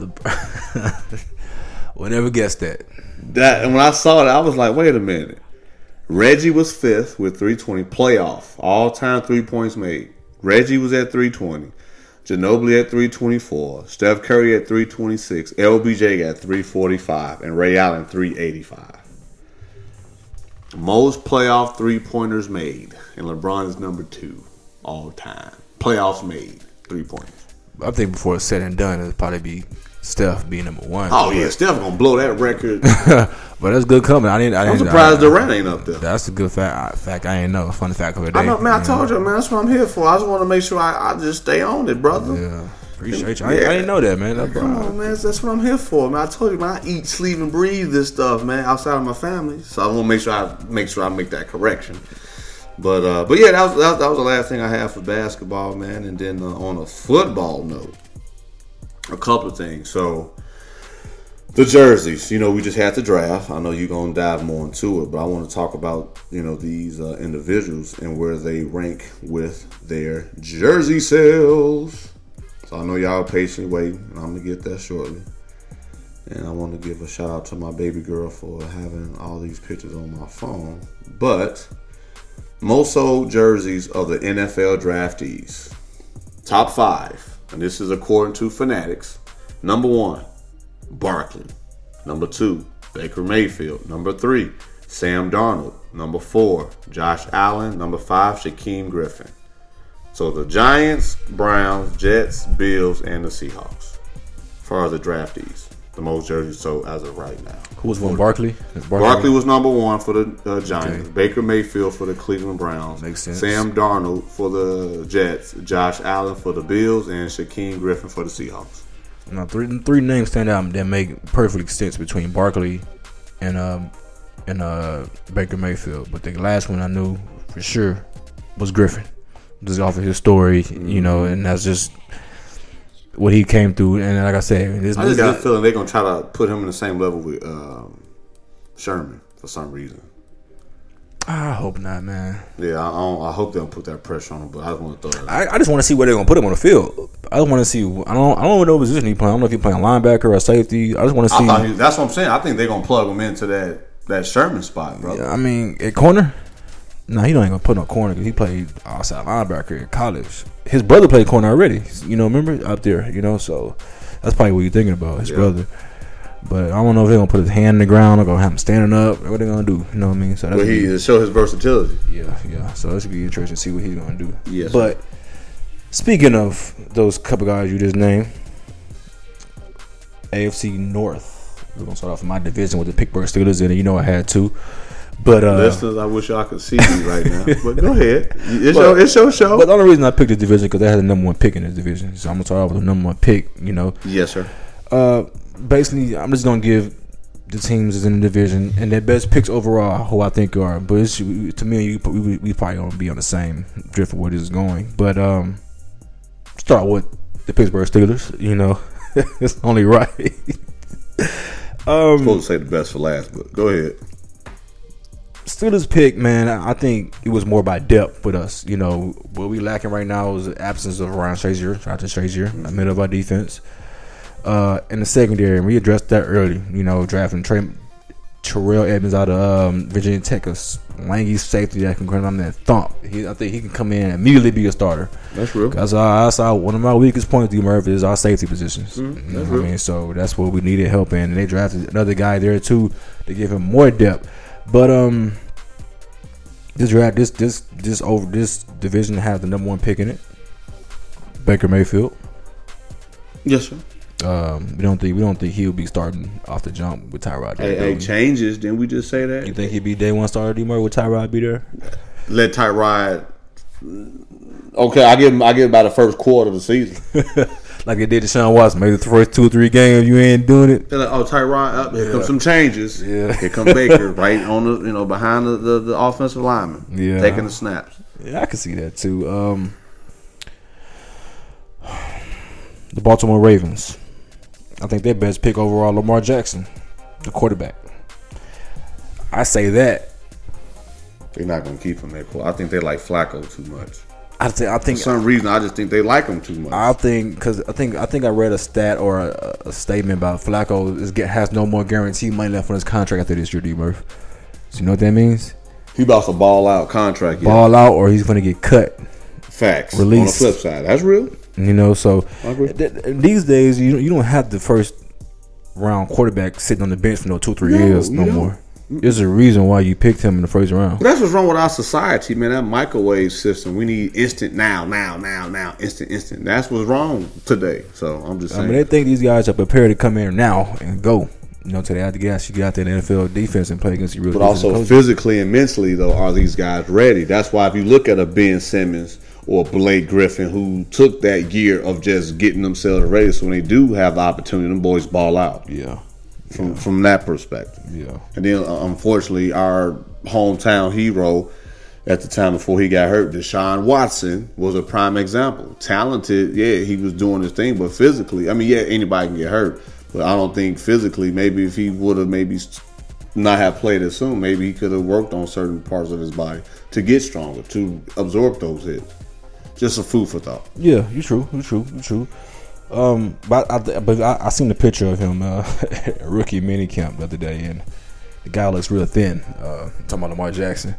The would never guess that. That and when I saw it, I was like, wait a minute. Reggie was fifth with 320 playoff, all time three points made. Reggie was at 320, Ginobili at 324, Steph Curry at 326, LBJ at 345, and Ray Allen 385. Most playoff three pointers made, and LeBron is number two all time. Playoffs made three pointers. I think before it's said and done, it'll probably be Steph being number one. Oh yeah, Steph gonna blow that record. but that's good coming. I didn't. I I'm didn't, surprised I, Durant ain't up there. That's a good fact. Fact I ain't know. Fun fact of the day. I know, man. I told you, man. That's what I'm here for. I just want to make sure I, I just stay on it, brother. Yeah, appreciate you. I, I didn't know that, man. That, Come on, man. That's what I'm here for, man. I told you, man. I eat, sleep, and breathe this stuff, man. Outside of my family, so I want to make sure I make sure I make that correction. But uh, but yeah, that was that, that was the last thing I had for basketball, man. And then uh, on a football note, a couple of things. So the jerseys, you know, we just had the draft. I know you're gonna dive more into it, but I want to talk about you know these uh, individuals and where they rank with their jersey sales. So I know y'all patiently waiting, and I'm gonna get that shortly. And I want to give a shout out to my baby girl for having all these pictures on my phone. But most sold jerseys of the NFL draftees. Top five, and this is according to Fanatics. Number one, Barkley. Number two, Baker Mayfield. Number three, Sam Darnold. Number four, Josh Allen. Number five, Shaquem Griffin. So the Giants, Browns, Jets, Bills, and the Seahawks. As far as the draftees, the most jerseys sold as of right now. Who was one? Barkley. Is Barkley was number one for the uh, Giants. Baker Mayfield for the Cleveland Browns. Makes sense. Sam Darnold for the Jets. Josh Allen for the Bills, and Shaquem Griffin for the Seahawks. No, three three names stand out that make perfect sense between Barkley and um and uh Baker Mayfield. But the last one I knew for sure was Griffin. Just off of his story, you know, and that's just what he came through. And like I said, this, I just got a feeling they're gonna try to put him in the same level with um, Sherman for some reason. I hope not, man. Yeah, I, I, don't, I hope they don't put that pressure on him, but I just want to throw that. I, I just want to see where they're gonna put him on the field. I just want to see. I don't. I don't know what position he playing. I don't know if he's playing linebacker or safety. I just want to see. he, that's what I'm saying. I think they're gonna plug him into that that Sherman spot, bro. I mean, at corner. No, he don't even put no corner because he played outside linebacker in college. His brother played corner already. You know, remember up there. You know, so that's probably what you're thinking about. His Yeah. brother. But I don't know if they're gonna put his hand in the ground or gonna have him standing up. What they gonna do? You know what I mean? So that's But he to show his versatility. yeah, yeah. So it should be interesting to see what he's gonna do. Yes, But speaking of those couple guys you just named, AFC North. We're gonna start off my division with the Pittsburgh Steelers in it. You know I had to. But uh Listeners, I wish y'all could see me right now. But go ahead. It's, But- your, it's your show. But the only reason I picked this division because they had the number one pick in this division. So I'm gonna start off with the number one pick. You know, yes, sir. uh, basically, I'm just gonna give the teams that's in the division and their best picks overall who I think are. But it's, to me, you, we, we probably gonna be on the same drift of where this is going. But um, start with the Pittsburgh Steelers. You know, it's only right. um, supposed to say the best for last, but go ahead. Steelers pick, man, I I think it was more by depth with us. You know, what we lacking right now is the absence of Ryan Shazier, to Shazier, in the middle of our defense. Uh, in the secondary, and we addressed that early. You know, drafting Trey, Terrell Edmunds out of um, Virginia Tech, a lanky safety that can run on that thump. He, I think he can come in and immediately be a starter. That's real. That's our, that's our one of my weakest points, D Murphy, is our safety positions. Mm-hmm. you know what I mean? So that's what we needed help in. And they drafted another guy there too to give him more depth. But um this draft this this this over this division has the number one pick in it. Baker Mayfield. Yes, sir. Um, we don't think we don't think he'll be starting off the jump with Tyrod. Hey, hey, changes. Didn't we just say that? you think he'd be day one starter, D Murphy, with Tyrod be there? Let Tyrod. Okay, I give him. I give him by the first quarter of the season. Like they did to Sean Watson, maybe the first two or three games you ain't doing it. They're like, oh, Tyrod, up here comes some changes. Yeah. Here come Baker, right on the you know behind the, the, the offensive lineman. Yeah. taking the snaps. Yeah, I can see that too. Um, the Baltimore Ravens. I think their best pick overall, Lamar Jackson, the quarterback. I say that. They're not gonna keep him there. I think they like Flacco too much. I think. I For some reason, I just think they like him too much. I think because I think I think I read a stat or a, a statement about Flacco is get, has no more guaranteed money left on his contract after this year. D Murph. So you know what that means? he about to ball out contract. Yeah. Ball out or he's going to get cut. Facts. Release. On the flip side, that's real. You know, so th- th- these days you you don't have the first round quarterback sitting on the bench for no two three No, years no don't. More. There's a reason why you picked him in the first round. But that's what's wrong with our society, man. That microwave system. We need instant now, now, now, now, instant, instant. That's what's wrong today. So I'm just I mean, they think these guys are prepared to come in now and go. You know, today I have to get you get out there in the NFL defense and play against the real. But also coaches. physically and mentally, though, are these guys ready? That's why if you look at a Ben Simmons or Blake Griffin, who took that year of just getting themselves ready, so when they do have the opportunity, them boys ball out yeah, from from that perspective. yeah. And then, uh, unfortunately, our hometown hero at the time before he got hurt, Deshaun Watson, was a prime example. Talented, yeah, he was doing his thing, but physically, I mean, yeah, anybody can get hurt, but I don't think physically. Maybe if he would have maybe not have played as soon, maybe he could have worked on certain parts of his body to get stronger, to absorb those hits. Just a food for thought. Yeah, you true, you true, you true. Um, but I, but I, I seen the picture of him uh, rookie mini camp the other day, and the guy looks real thin. Uh, talking about Lamar Jackson,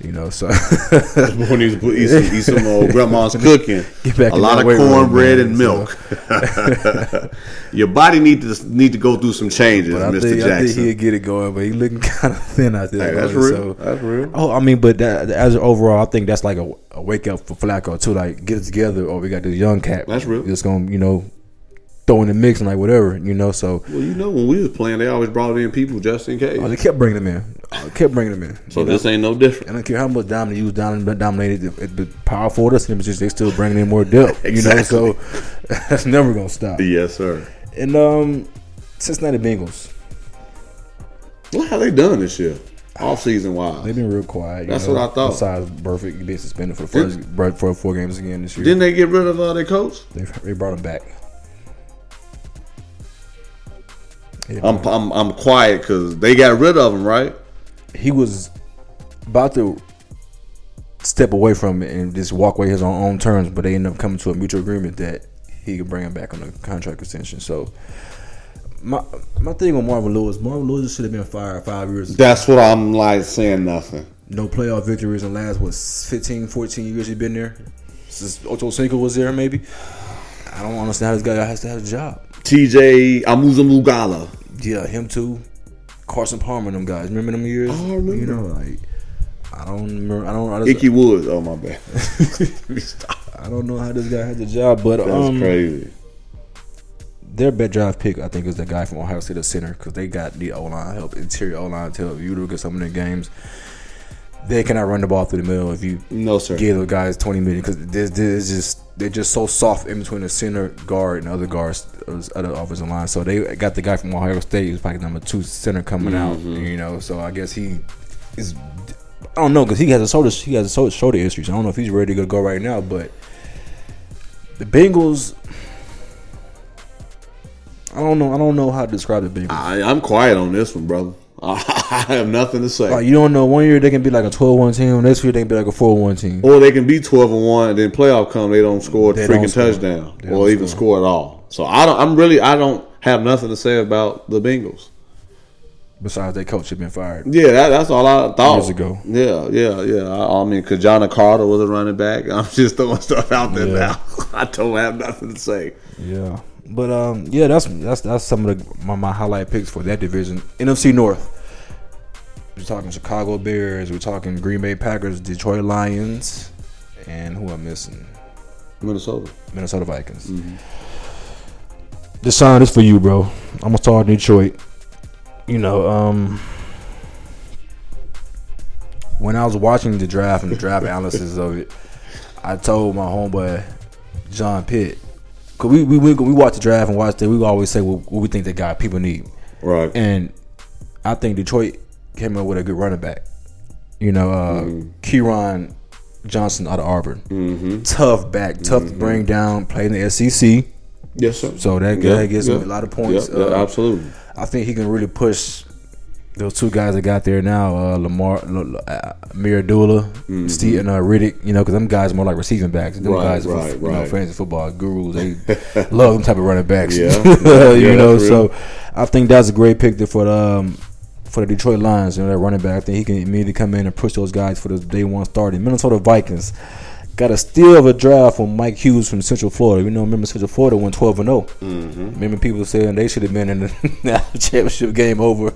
you know. So When he's eat some, eat some old uh, grandma's cooking, Get back a lot of room, cornbread and so. milk. Your body need to need to go through some changes, But I Mr. think, I think Jackson. he'll get it going, but he looking kind of thin out there. Hey, that's real. So, That's real. oh, I mean, but that, as overall, I think that's like a, a wake up for Flacco too. Like, get it together, or we got this young cat. That's real. Just gonna, you know, throw in the mix and like whatever, you know. So Well, you know, when we was playing, they always brought in people just in case. oh, they kept bringing them in. Oh, kept bringing them in. so know? this ain't no different. I don't care how much dominant you was domin- dominated, it, it, it, power forward us, and just they still bringing in more depth. You know, so that's never gonna stop. Yes, sir. And um, Cincinnati Bengals, What have they done this year, off season wise? they've been real quiet. That's know, what I thought. Besides Burfict being suspended for the first for four games again this year, Didn't they get rid of uh, their coach? they they brought him back. I'm I'm, I'm quiet because they got rid of him, right? he was about to step away from it and just walk away his own, own terms, but they ended up coming to a mutual agreement that he could bring him back on a contract extension. So my my thing on Marvin Lewis, Marvin Lewis should have been fired five years ago. That's what I'm like saying. Nothing. No playoff victories in the last what 15, 14 years he's been there. Since Ocho Cinco was there, maybe. I don't understand how this guy has to have a job. TJ Amuzamugala. Yeah, him too. Carson Palmer, them guys. Remember them years? Oh, I remember. You know, like I don't remember. I don't. I, just, Ickey Woods. Oh my bad. I don't know how this guy had the job, but That's um, crazy. their best draft pick, I think, is the guy from Ohio State, the center, because they got the O line help, interior O line to help you look at some of their games. They cannot run the ball through the middle if you No, sir. give those guys twenty million because this, this is just they're just so soft in between the center guard and other guards, other offensive line. So they got the guy from Ohio State who's probably number two center coming out. Mm-hmm. You know, so I guess he is. I don't know because he has a shoulder he has a shoulder- shoulder issue. So I don't know if he's ready to go right now, but the Bengals. I don't know. I don't know how to describe the Bengals. I, I'm quiet on this one, brother. I have nothing to say. Like you don't know. One year they can be like a 12-1 team. Next year they can be like a 4-1 team. Or they can be twelve and one, and then playoff come, they don't score a They freaking don't score. touchdown, They or even score. at all. So I don't. I'm really. I don't have nothing to say about the Bengals. Besides, their coach had been fired. Yeah, that, that's all I thought. Years ago. Yeah, yeah, yeah. I, I mean, Ki-Jana Carter was a running back. I'm just throwing stuff out there Yeah. now. I don't have nothing to say. Yeah, but um, yeah, that's that's that's some of the my, my highlight picks for that division. NFC North. We're talking Chicago Bears. We're talking Green Bay Packers, Detroit Lions, and who I'm missing? Minnesota. Minnesota Vikings. Deshaun, this sign is for you, bro. I'm gonna start Detroit. You know, um, when I was watching the draft and the draft analysis of it, I told my homeboy John Pitt, cause we we we, we watch the draft and watch it. We always say what, what we think that guy people need, Right. and I think Detroit came up with a good running back. You know, uh, Kerryon Johnson out of Auburn, tough back, tough to bring down, played in the SEC. yes, sir. So that Yeah, guy gets him yeah. a lot of points. Yeah, yeah, Uh, absolutely. I think he can really push those two guys that got there now, uh, Lamar, uh, Miradula, Steve, and uh, Riddick. You know, because them guys are more like receiving backs. Them Mm-hmm. Right, guys, are, right, you know, right. fantasy football gurus. They love them type of running backs. Yeah. you Yeah, know. So I think that's a great pick for the um, for the Detroit Lions. You know, that running back. I think he can immediately come in and push those guys for the day one starting. Minnesota Vikings. Got a steal of a draft from Mike Hughes from Central Florida. You know, remember Central Florida went twelve and zero. Mm-hmm. Remember people saying they should have been in the championship game over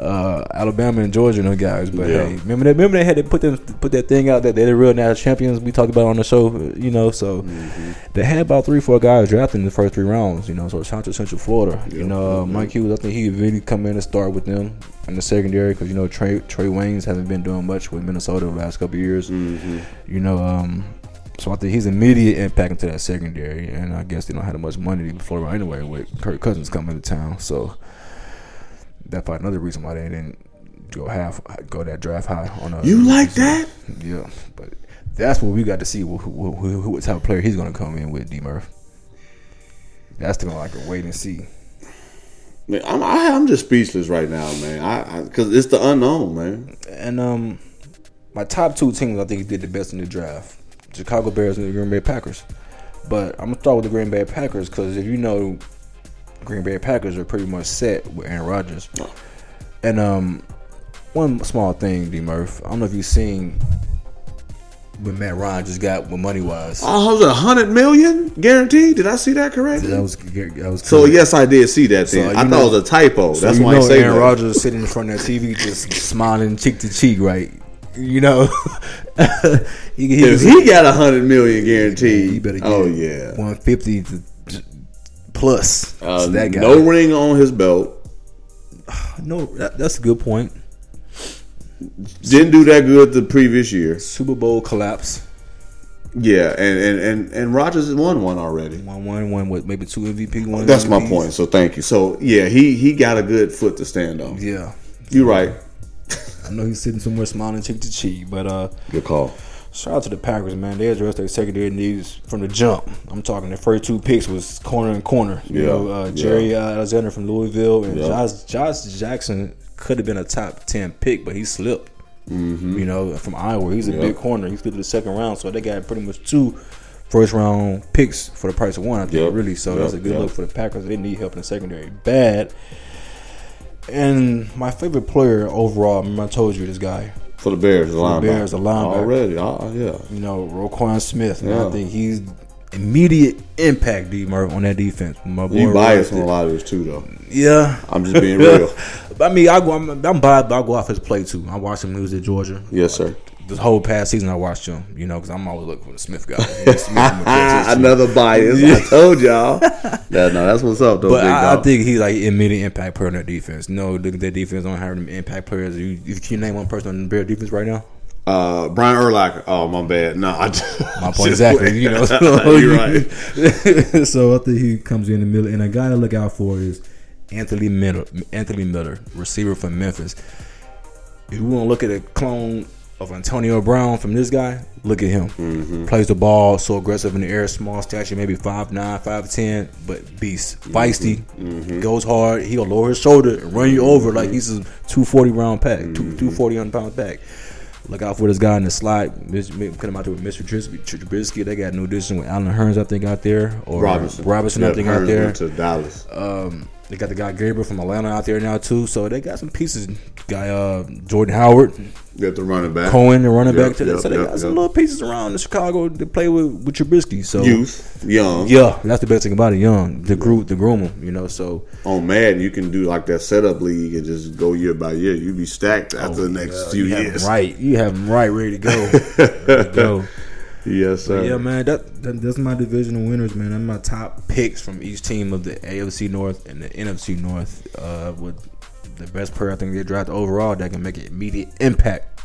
uh, Alabama and Georgia and those guys. But Yeah. hey, remember that? Remember they had to put them put that thing out that they're the real national champions. We talked about on the show. You know, so Mm-hmm. they had about three, four guys drafted in the first three rounds. You know, so shout out to Central Florida. You know, uh, Mike Hughes. I think he really come in and start with them in the secondary because you know Trae Trae Waynes hasn't been doing much with Minnesota the last couple of years. Mm-hmm. You know, um, so I think he's immediate impact into that secondary, and I guess they don't have much money to around anyway with Kirk Cousins coming to town. So that's probably another reason why they didn't go half go that draft high on a. You like that? Yeah, but that's what we got to see. Who, who, who, who what type of player he's going to come in with, D Murph. That's the like a wait and see. Man, I'm, I, I'm just speechless right now, man. I because it's the unknown, man. And um, my top two teams I think did the best in the draft: Chicago Bears and the Green Bay Packers. But I'm gonna start with the Green Bay Packers because if you know, Green Bay Packers are pretty much set with Aaron Rodgers. And um, one small thing, D Murph, I don't know if you've seen what Matt Ryan just got with money wise. Oh, was a hundred million guaranteed? Did I see that correctly? That was that was So yes, I did see that. So, Then you I know- thought it was a typo. So That's why know I say Aaron that. Rodgers sitting in front of that TV just smiling cheek to cheek, right? You know, he, he, If he got a hundred million guaranteed, he better get oh yeah, 150 to, plus. uh, So that guy. no ring on his belt. no, that, that's a good point. Didn't do that good the previous year. Super Bowl collapse. Yeah, and and and and Rodgers has won one already. One, one, one with maybe two MVP. One. That's my point. So thank you. So yeah, he he got a good foot to stand on. Yeah, You're right. I know he's sitting somewhere smiling cheek to cheek, but uh. Good call. Shout out to the Packers, man. They addressed their secondary needs from the jump. I'm talking the first two picks was corner and corner. You Yeah, know, uh, Jaire uh, Alexander from Louisville and Yeah. Josh, Josh Jackson could have been a top ten pick, but he slipped. You know, from Iowa, he's a Mm-hmm. Big corner. He slipped to the second round, so they got pretty much two first round picks for the price of one. I think Yep, really. So yep, that's a good yep. look for the Packers. They need help in the secondary bad. And my favorite player overall, remember I told you this guy, For the Bears, the linebacker. Bears, the linebacker. Already, uh, yeah. you know, Roquan Smith. Yeah. I think he's immediate impact, D Murph, on that defense. My boy You biased on a lot of this too, though. Yeah. I'm just being real. I mean, I go, I'm, I'm biased, but I go off his play too. I watched him was at Georgia. Yes, sir. This whole past season, I watched him, you know, because I'm always looking for the Smith guy. Smith, I'm gonna pay attention to. Another bias. I told y'all. that, no, that's what's up, though, But I, I think he's like immediate impact player on that defense. No, look at that defense don't have them impact players. You, if you name one person on the Bear defense right now, uh, Brian Urlacher. Oh, my bad. No, I My point exactly. You know, You're right. so I think he comes in the middle, and a guy to look out for is Anthony Miller. Anthony Miller, receiver from Memphis. If you want to look at a clone of Antonio Brown from this guy, look at him. Mm-hmm. Plays the ball so aggressive in the air, small stature, maybe 5'9", 5'10", but beast, feisty, Mm-hmm. goes hard. He'll lower his shoulder and run you over like he's a two forty round pack, two Mm-hmm. two forty on pound pack. Look out for this guy in the slot. Him out there with Mr. Trubisky. They got a new addition with Allen Hurns, I think, out there, or Robinson. Robinson, I Yep, think, out there. to Dallas. Um, They got the guy Gabriel from Atlanta out there now too. So they got some pieces. Guy uh, Jordan Howard, Get the running back. Cohen, the running Yep, back to yep, So they yep, got some little pieces around in Chicago to play with with Trubisky. So Youth, young. yeah, that's the best thing about it. Young, the group, the groom 'em, You know, so On Madden, you can do like that setup league and just go year by year. You be stacked after the next few Oh, you years. right. You have them right, ready to go. ready to go. Yes, sir. Yeah, man, that, that that's my divisional winners, man. That's my top picks from each team of the AFC North and the NFC North. Uh, with the best player I think they drafted overall that can make an immediate impact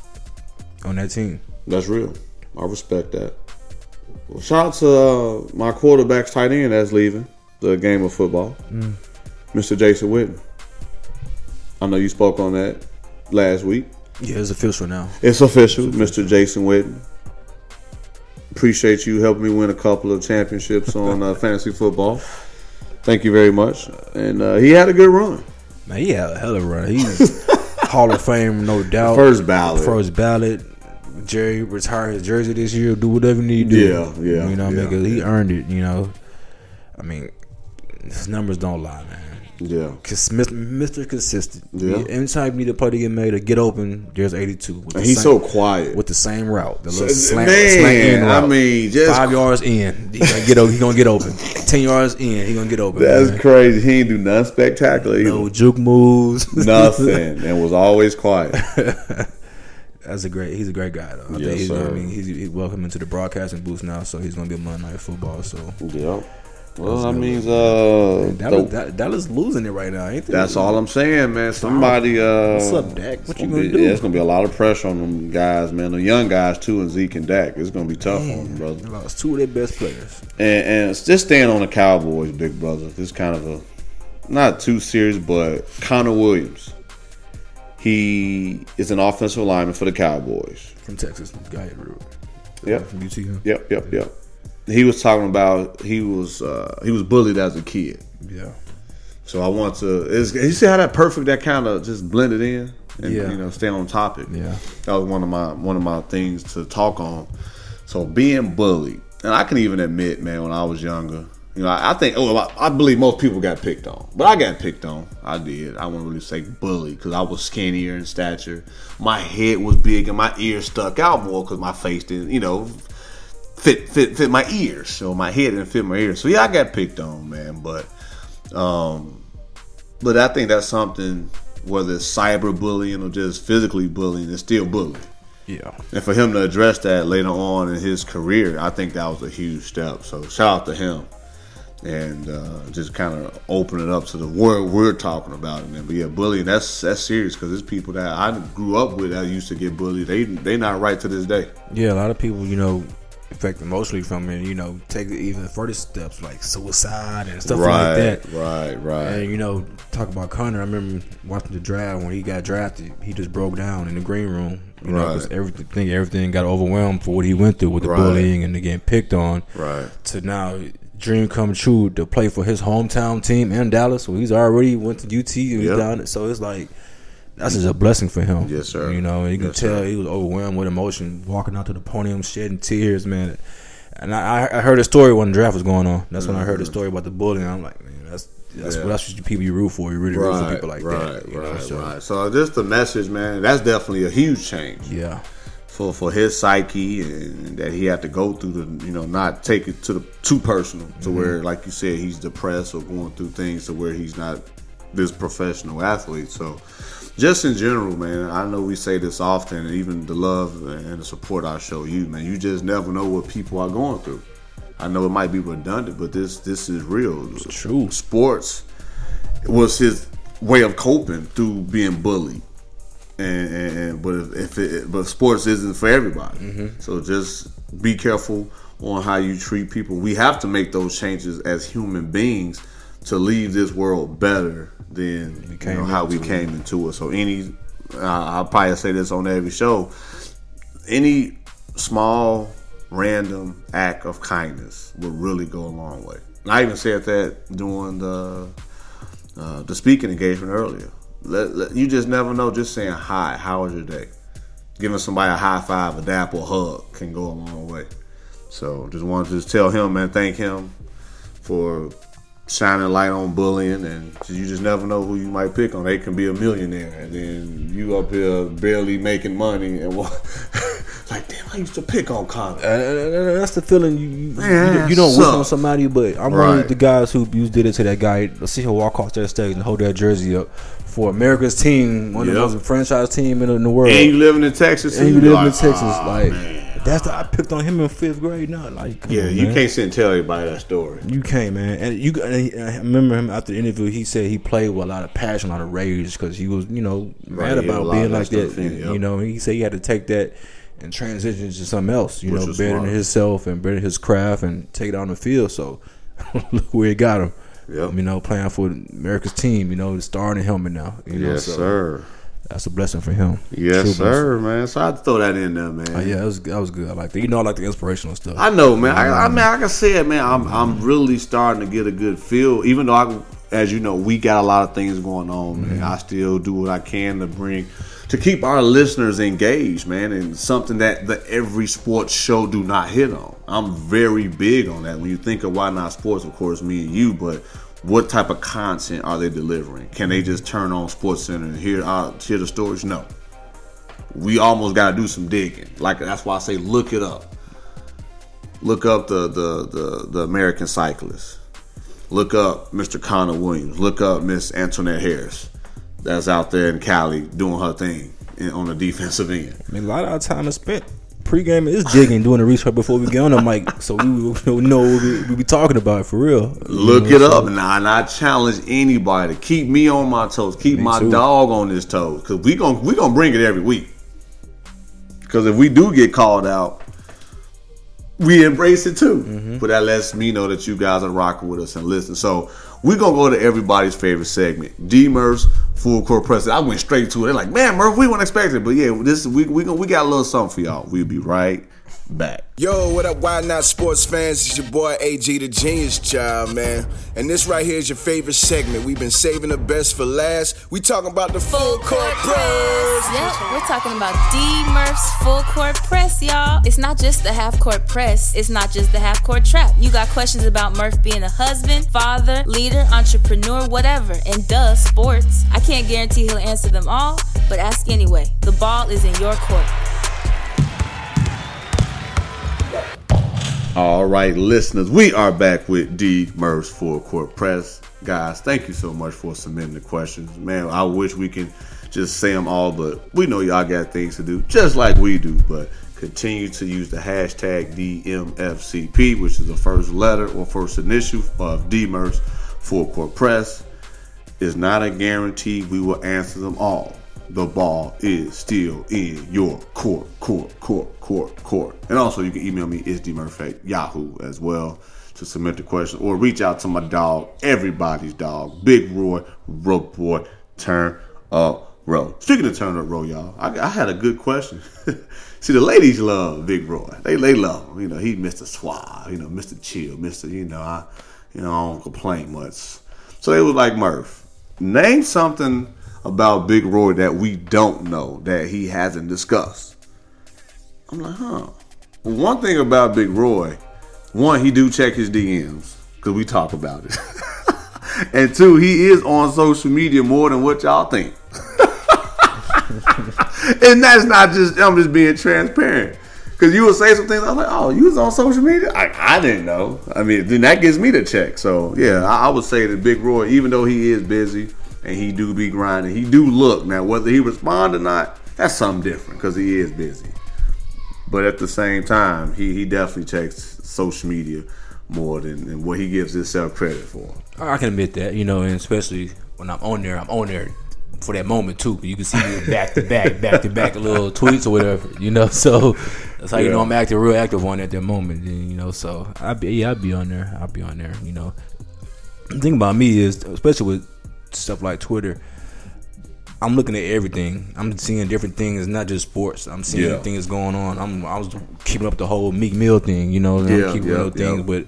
on that team. That's real. I respect that. Well, shout out to uh, my quarterback's tight end that's leaving the game of football, Mm. Mr. Jason Witten. I know you spoke on that last week. Yeah, it's official now. It's official, Mr. Jason Witten. Appreciate you helping me win a couple of championships on uh, fantasy football. Thank you very much. And uh, he had a good run. Man, he had a hell of a run. He's Hall of Fame, no doubt. First ballot. First ballot. Jerry retire his jersey this year. Do whatever you need to do. Yeah, yeah, You know, what I mean? yeah, he earned it. You know, I mean, his numbers don't lie, man. Yeah. Cause Mr. Consistent. Yeah. Anytime you need a play to get made or get open, there's 82. With And the he's same- so quiet. with the same route. The So, little slant, man, slant in I route. mean, just five yards in, he gonna get open. He gonna get open. Ten yards in, he gonna get open. That's man. crazy. He ain't do nothing spectacular either. no juke moves. Nothing. and was always quiet. That's a great. He's a great guy though. I Yes, think he's. Gonna, I mean, he's, he's welcome into the broadcasting booth now, so he's gonna be a Monday Night Football. So Yep. Well, that means uh, Dallas, the- Dallas, losing it right now, ain't they? that's all I'm saying, man. Somebody, uh, What's up, Dak? What you gonna be- do? Yeah, it's gonna be a lot of pressure on them guys, man. The young guys too, and Zeke and Dak. It's gonna be tough on them, brother. They lost two of their best players. And, and it's just staying on the Cowboys, big brother. This kind of a not too serious, but Connor Williams. He is an offensive lineman for the Cowboys. From Texas, guy. Yep. From UT. Yep, yep, yep. He was talking about he was uh, he was bullied as a kid. Yeah. So I want to. You see how that perfect that kind of just blended in and Yeah. you know stay on topic. Yeah. that was one of my one of my things to talk on. So being bullied, and I can even admit, man, when I was younger, you know, I, I think oh, I, I believe most people got picked on, but I got picked on. I did. I wouldn't really say bullied because I was skinnier in stature. My head was big and my ears stuck out more because my face didn't, you know, fit fit fit my ears. So my head didn't fit my ears. So yeah, I got picked on, man. But um, but I think that's something whether it's cyber bullying or just physically bullying, it's still bullying. Yeah. And for him to address that later on in his career, I think that was a huge step. So shout out to him. And uh, just kind of open it up to the world we're talking about. And but yeah, bullying that's that's serious because there's people that I grew up with that used to get bullied. They they not right to this day. Yeah, a lot of people, you know, affected emotionally from it, you know, take even further steps like suicide and stuff like that. right, right. And you know, talk about Connor. I remember watching the draft when he got drafted. He just broke down in the green room. You know, because everything, everything got overwhelmed for what he went through with the Right. bullying and the getting picked on. Right. To now, dream come true to play for his hometown team in Dallas. So he's already went to UT and he's Yep. down. So it's like that's just a blessing for him. Yes, sir. You know, and you can tell sir. he was overwhelmed with emotion, walking out to the podium, shedding tears, man. And I, I heard a story when the draft was going on. That's when I heard the story about the bullying. I'm like, man, that's that's Mm-hmm. Yeah. that's what you people you root for. You really root for people like right, that. You right, know? So, right. So just the message, man. That's definitely a huge change Yeah, for for his psyche and that he had to go through the you know not take it to the too personal to Mm-hmm. where like you said he's depressed or going through things to where he's not this professional athlete. So just in general, man, I know we say this often, and even the love and the support I show you, man. You just never know what people are going through. I know it might be redundant, but this this is real. true. Sports was his way of coping through being bullied. And, and, and but if, if it but sports isn't for everybody, Mm-hmm. so just be careful on how you treat people. We have to make those changes as human beings to leave this world better than you came know, how we into it. came into it. So any, I'll probably say this on every show. Any small random act of kindness will really go a long way. And I even said that during the uh, the speaking engagement earlier. Let, let- you just never know. Just saying hi, how was your day? Giving somebody a high five, a dap, or hug can go a long way. So just wanted to just tell him, man, thank him for shining light on bullying, and you just never know who you might pick on. They can be a millionaire, and then you up here barely making money, and what? like, damn, I used to pick on Connor. And that's the feeling you you, Man, you, don't- you don't wish on somebody, but I'm one of the guys who you did it to that guy. See him walk off that stage and hold that jersey up for America's team, one of the most franchise team in, the- in the world. And you living in Texas, And you live in Texas, "Aw, like man." That's the, I picked on him in fifth grade. Not like yeah, on, you man. can't sit and tell everybody that story. You can't, man. And you, and he- I remember him after the interview. He said he played with a lot of passion, a lot of rage, because he was, you know, mad a about being that like that. yep. You know, he said he had to take that and transition to something else. You Which know, was better smart. than himself and better his craft and take it on the field. So look where he got him. Yep. You know, playing for America's team. You know, the star starting helmet now. You know, Yes, so sir. That's a blessing for him. Yes, True sir, man. So I had to throw that in there, man. blessing. Oh, yeah, that was that was good. I like that. You know, I like the inspirational stuff. I know, man. I, I mm-hmm. mean, like I said, man, I'm I'm really starting to get a good feel. Even though I, as you know, we got a lot of things going on, man. Mm-hmm. I still do what I can to bring to keep our listeners engaged, man, and something that the every sports show do not hit on. I'm very big on that. When you think of why not sports, of course, me and you, but what type of content are they delivering? Can they just turn on Sports Center and hear uh, hear the stories? No. We almost got to do some digging. Like that's why I say look it up look up the the the, the American cyclist. Look up Mr. Connor Williams. Look up Miss Antoinette Harris. That's out there in Cali doing her thing in, on the defensive end. I mean, a lot of our time is spent pre-game is jigging, doing the research before we get on the mic, so we, we know what we, we be talking about it for real. Look You know, it so- up, and I, and I challenge anybody to keep me on my toes, keep Me my too. dog on his toes, because we gon' we gonna bring it every week. Because if we do get called out, we embrace it too. Mm-hmm. But that lets me know that you guys are rocking with us and listening. So we're gonna go to everybody's favorite segment, D Murph's full court press. I went straight to it. They're like, man, Murph, we weren't expecting it, but yeah, this we we we got a little something for y'all. We'll be right back. Yo, what up, Why Not Sports fans? It's your boy AG, the Genius Child, man. And this right here is your favorite segment. We've been saving the best for last. We talking about the full court press. Yep, we're talking about D Murph's full court press, y'all. It's not just the half court press, it's not just the half court trap. You got questions about Murph being a husband, father, leader, entrepreneur, whatever, and duh, sports. I can't guarantee he'll answer them all, but ask anyway. The ball is in your court. All right, listeners, we are back with D Murph's Full Court Press. Guys, thank you so much for submitting the questions. Man, I wish we can just say them all, but we know y'all got things to do, just like we do. But continue to use the hashtag DMFCP, which is the first letter or first initial of D Murph's Full Court Press. It's not a guarantee we will answer them all. The ball is still in your court, court, court, court, court. And also, you can email me, isdmurphy Yahoo as well to submit the question or reach out to my dog, everybody's dog, Big Roy, Rope Boy, Turn Up Row. Speaking of Turn Up Row, y'all, I, I had a good question. See, the ladies love Big Roy. They they love him. You know, he Mr. Suave, you know, Mr. Chill, Mr. You know, I you know, I don't complain much. So they was like, Murph, name something about Big Roy that we don't know that he hasn't discussed. I'm like, huh. One thing about Big Roy, one, he do check his DMs because we talk about it, and two, he is on social media more than what y'all think. and that's not just I'm just being transparent. Cause you would say some things, I was like, "Oh, you was on social media? I, I didn't know. I mean, then that gives me the check. So yeah, I, I would say that Big Roy, even though he is busy and he do be grinding, he do look now. Whether he respond or not, that's something different because he is busy. But at the same time, he he definitely checks social media more than, than what he gives himself credit for. I can admit that, you know, and especially when I'm on there, I'm on there for that moment too. You can see me back to back, back to back a little tweets or whatever, you know. So that's how you know I'm acting real active on at that moment, and, you know. So I be yeah, I'd be on there. I'll be on there, you know. The thing about me is, especially with stuff like Twitter, I'm looking at everything. I'm seeing different things, not just sports. I'm seeing Yeah. things going on. I'm I was keeping up the whole Meek Mill thing, you know. Yeah, keeping yeah, up things, but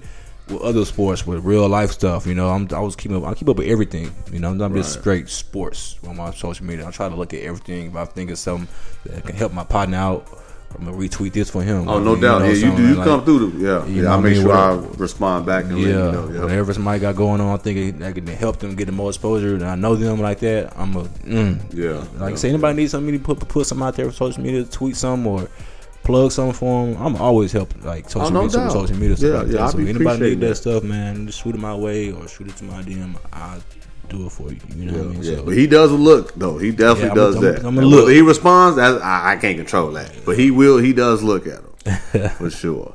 with other sports, with real life stuff, you know, I'm I was keeping up. I keep up with everything, you know. I'm not just Right. straight sports on my social media. I try to look at everything. If I think of something that can help my partner out I'm gonna retweet this for him. Oh, I no doubt. know, yeah, you do. You like- come through. The, yeah, You yeah. know I I make mean? sure I respond back and let Yeah, you know. Yeah. whatever somebody got going on, I think I can help them get more exposure, and I know them like that. I'm a mm. Yeah. Like yeah. say anybody needs something to put put something out there for social media, tweet some or plug something for them. I'm always helping like social Oh, no media, doubt. social media stuff Yeah, like yeah, that. So anybody need that that. stuff, man, just shoot it my way or shoot it to my DM. I'll do it for you. You know what I mean? Yeah, So, but he does look though. He definitely Yeah, I'm does a- that. I'm And look. He responds, I, I can't control that. But he will. He does look at them for sure.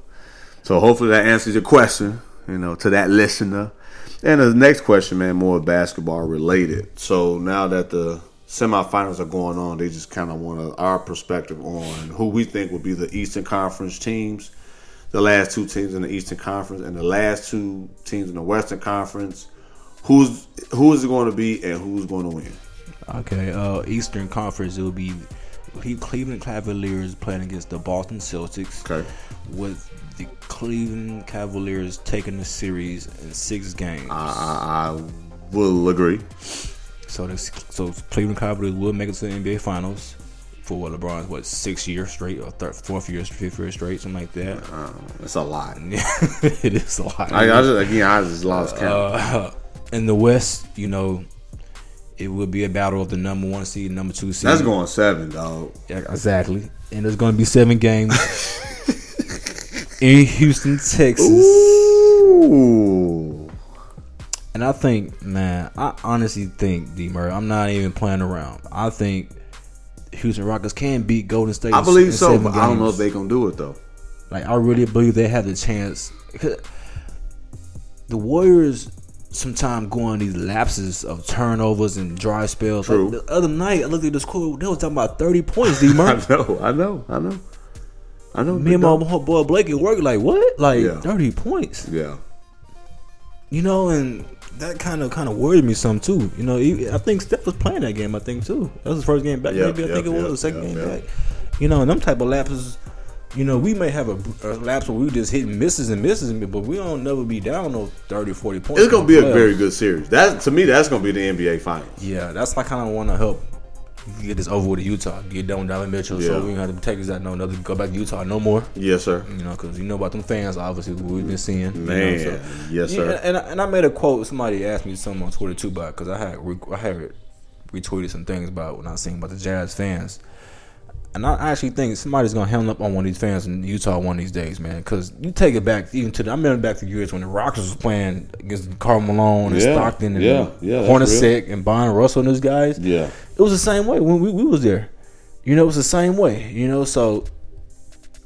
So hopefully that answers your question. You know, to that listener. And the next question, man, more basketball related. So now that the semifinals are going on, they just kind of want our perspective on who we think will be the Eastern Conference teams, the last two teams in the Eastern Conference, and the last two teams in the Western Conference. Who's who is it going to be, and who's going to win? Okay, uh, Eastern Conference it will be Cleveland Cavaliers playing against the Boston Celtics. Okay. With the Cleveland Cavaliers taking the series in six games. I, I, I will agree. So this so Cleveland Cavaliers will make it to the NBA Finals for what LeBron's what six years straight or third, fourth year, fifth year straight, something like that. Uh, it's a lot. it is a lot. I, I just again, I just lost count. uh, in the West, you know, it will be a battle of the number one seed, and number two seed. That's going seven, dog. Yeah, exactly. And there's going to be seven games in Houston, Texas. Ooh. And I think, man, I honestly think, D Murray, I'm not even playing around. I think Houston Rockets can beat Golden State. I in believe so, but I don't know if games. they gonna do it though. Like, I really believe they have the chance. The Warriors sometimes go on these lapses of turnovers and dry spells. True. Like the other night, I looked at the score. They was talking about 30 points, D. I know, I know, I know, I know. Me and my boy Blake at work, like, what? Like, Yeah. 30 points. yeah, You know, and that kind of kind of worried me some too. You know, I think Steph was playing that game. I think too. That was his first game back. Yeah, maybe I yeah, think it was the second game back. You know, and them type of lapses. You know, we may have a, a lapse where we just hitting misses and misses, but we don't never be down no 30, 40 points. it's gonna be a very good series. That to me, that's gonna be the NBA Finals. Yeah, that's why I kind of want to help get this over with Utah. Get done with Donovan Mitchell, Yeah. so we don't have to take us out no another go back to Utah no more. Yes, sir. You know, because you know about them fans, obviously what we've been seeing. you know, Man, so- yes, Yeah, sir. and, I- and I made a quote. Somebody asked me something on Twitter too about because I had I had retweeted some things about when I was saying about the Jazz fans. And I actually think somebody's gonna hang up on one of these fans in Utah one of these days, man. Because you take it back even to the, I remember back to the years when the Rockets was playing against Karl Malone and Yeah, Stockton and yeah, yeah, Hornacek and Byron Russell and those guys. Yeah, It was the same way when we, we was there. You know, it was the same way. You know, so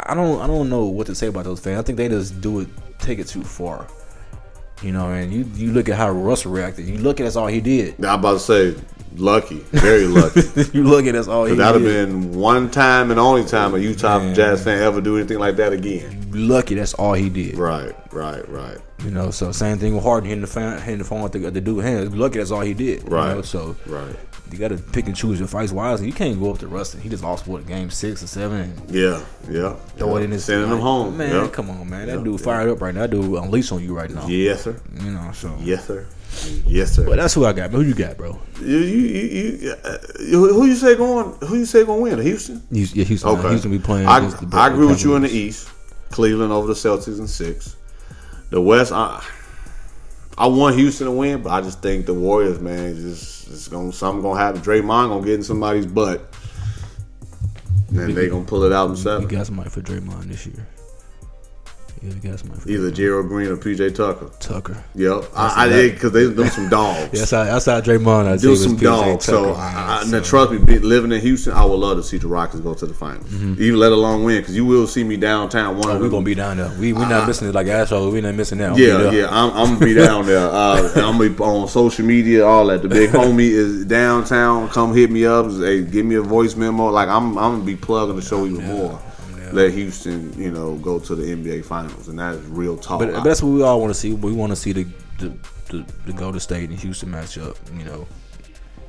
I don't I don't know what to say about those fans. I think they just do it, take it too far. You know, and you you look at how Russell reacted. You look at that's all he did. I'm about to say lucky, very lucky. you look at that's all he That'd have been one time and only time a Utah Man. Jazz fan ever do anything like that again. Lucky that's all he did. Right, right, right. You know, so same thing with Harden hitting the fan, hitting the phone with the, the dude hands. Lucky that's all he did. you Right. know, so Right. you got to pick and choose your fights wisely. You can't go up to Rustin. He just lost what game six or seven. And Yeah, yeah. throw yeah. it in his sending them home. Man, yeah. come on, man. That Yeah, dude fired up right now. That dude unleashed on you right now. Yes, sir. You know, so Yes, sir. Yes, sir. But that's who I got. Who you got, bro? You, you, you, you, uh, who you say going? Who you say going to win? Houston. You, yeah, Houston. Okay. Houston be playing. I, I agree with you in the East. Cleveland over the Celtics in six. The West, I, I want Houston to win, but I just think the Warriors, man, just it's gonna something gonna happen. Draymond gonna get in somebody's butt, and they gonna pull it out themselves. You themselves. got somebody for Draymond this year. Yeah, somebody Either Gerald Green or PJ Tucker. Tucker. Yep, I, I did because they them some dogs. Yeah, that's how, that's how Draymond. I do some dogs. So, I. I, So, now trust me, be, living in Houston, I would love to see the Rockets go to the finals, even let alone win, because you will see me downtown. One Mm-hmm. Oh, we're gonna be down there. We we're not missing it like assholes. We're not missing out. Yeah, yeah, I'm, I'm gonna be down there. Uh, I'm gonna be on social media, all that. The big homie is downtown. Come hit me up. Hey, give me a voice memo. Like I'm, I'm gonna be plugging the show even more. Let Houston, you know, go to the NBA Finals, and that is real talk. But that's what we all want to see. We want to see the the, the the Golden State and Houston matchup. You know,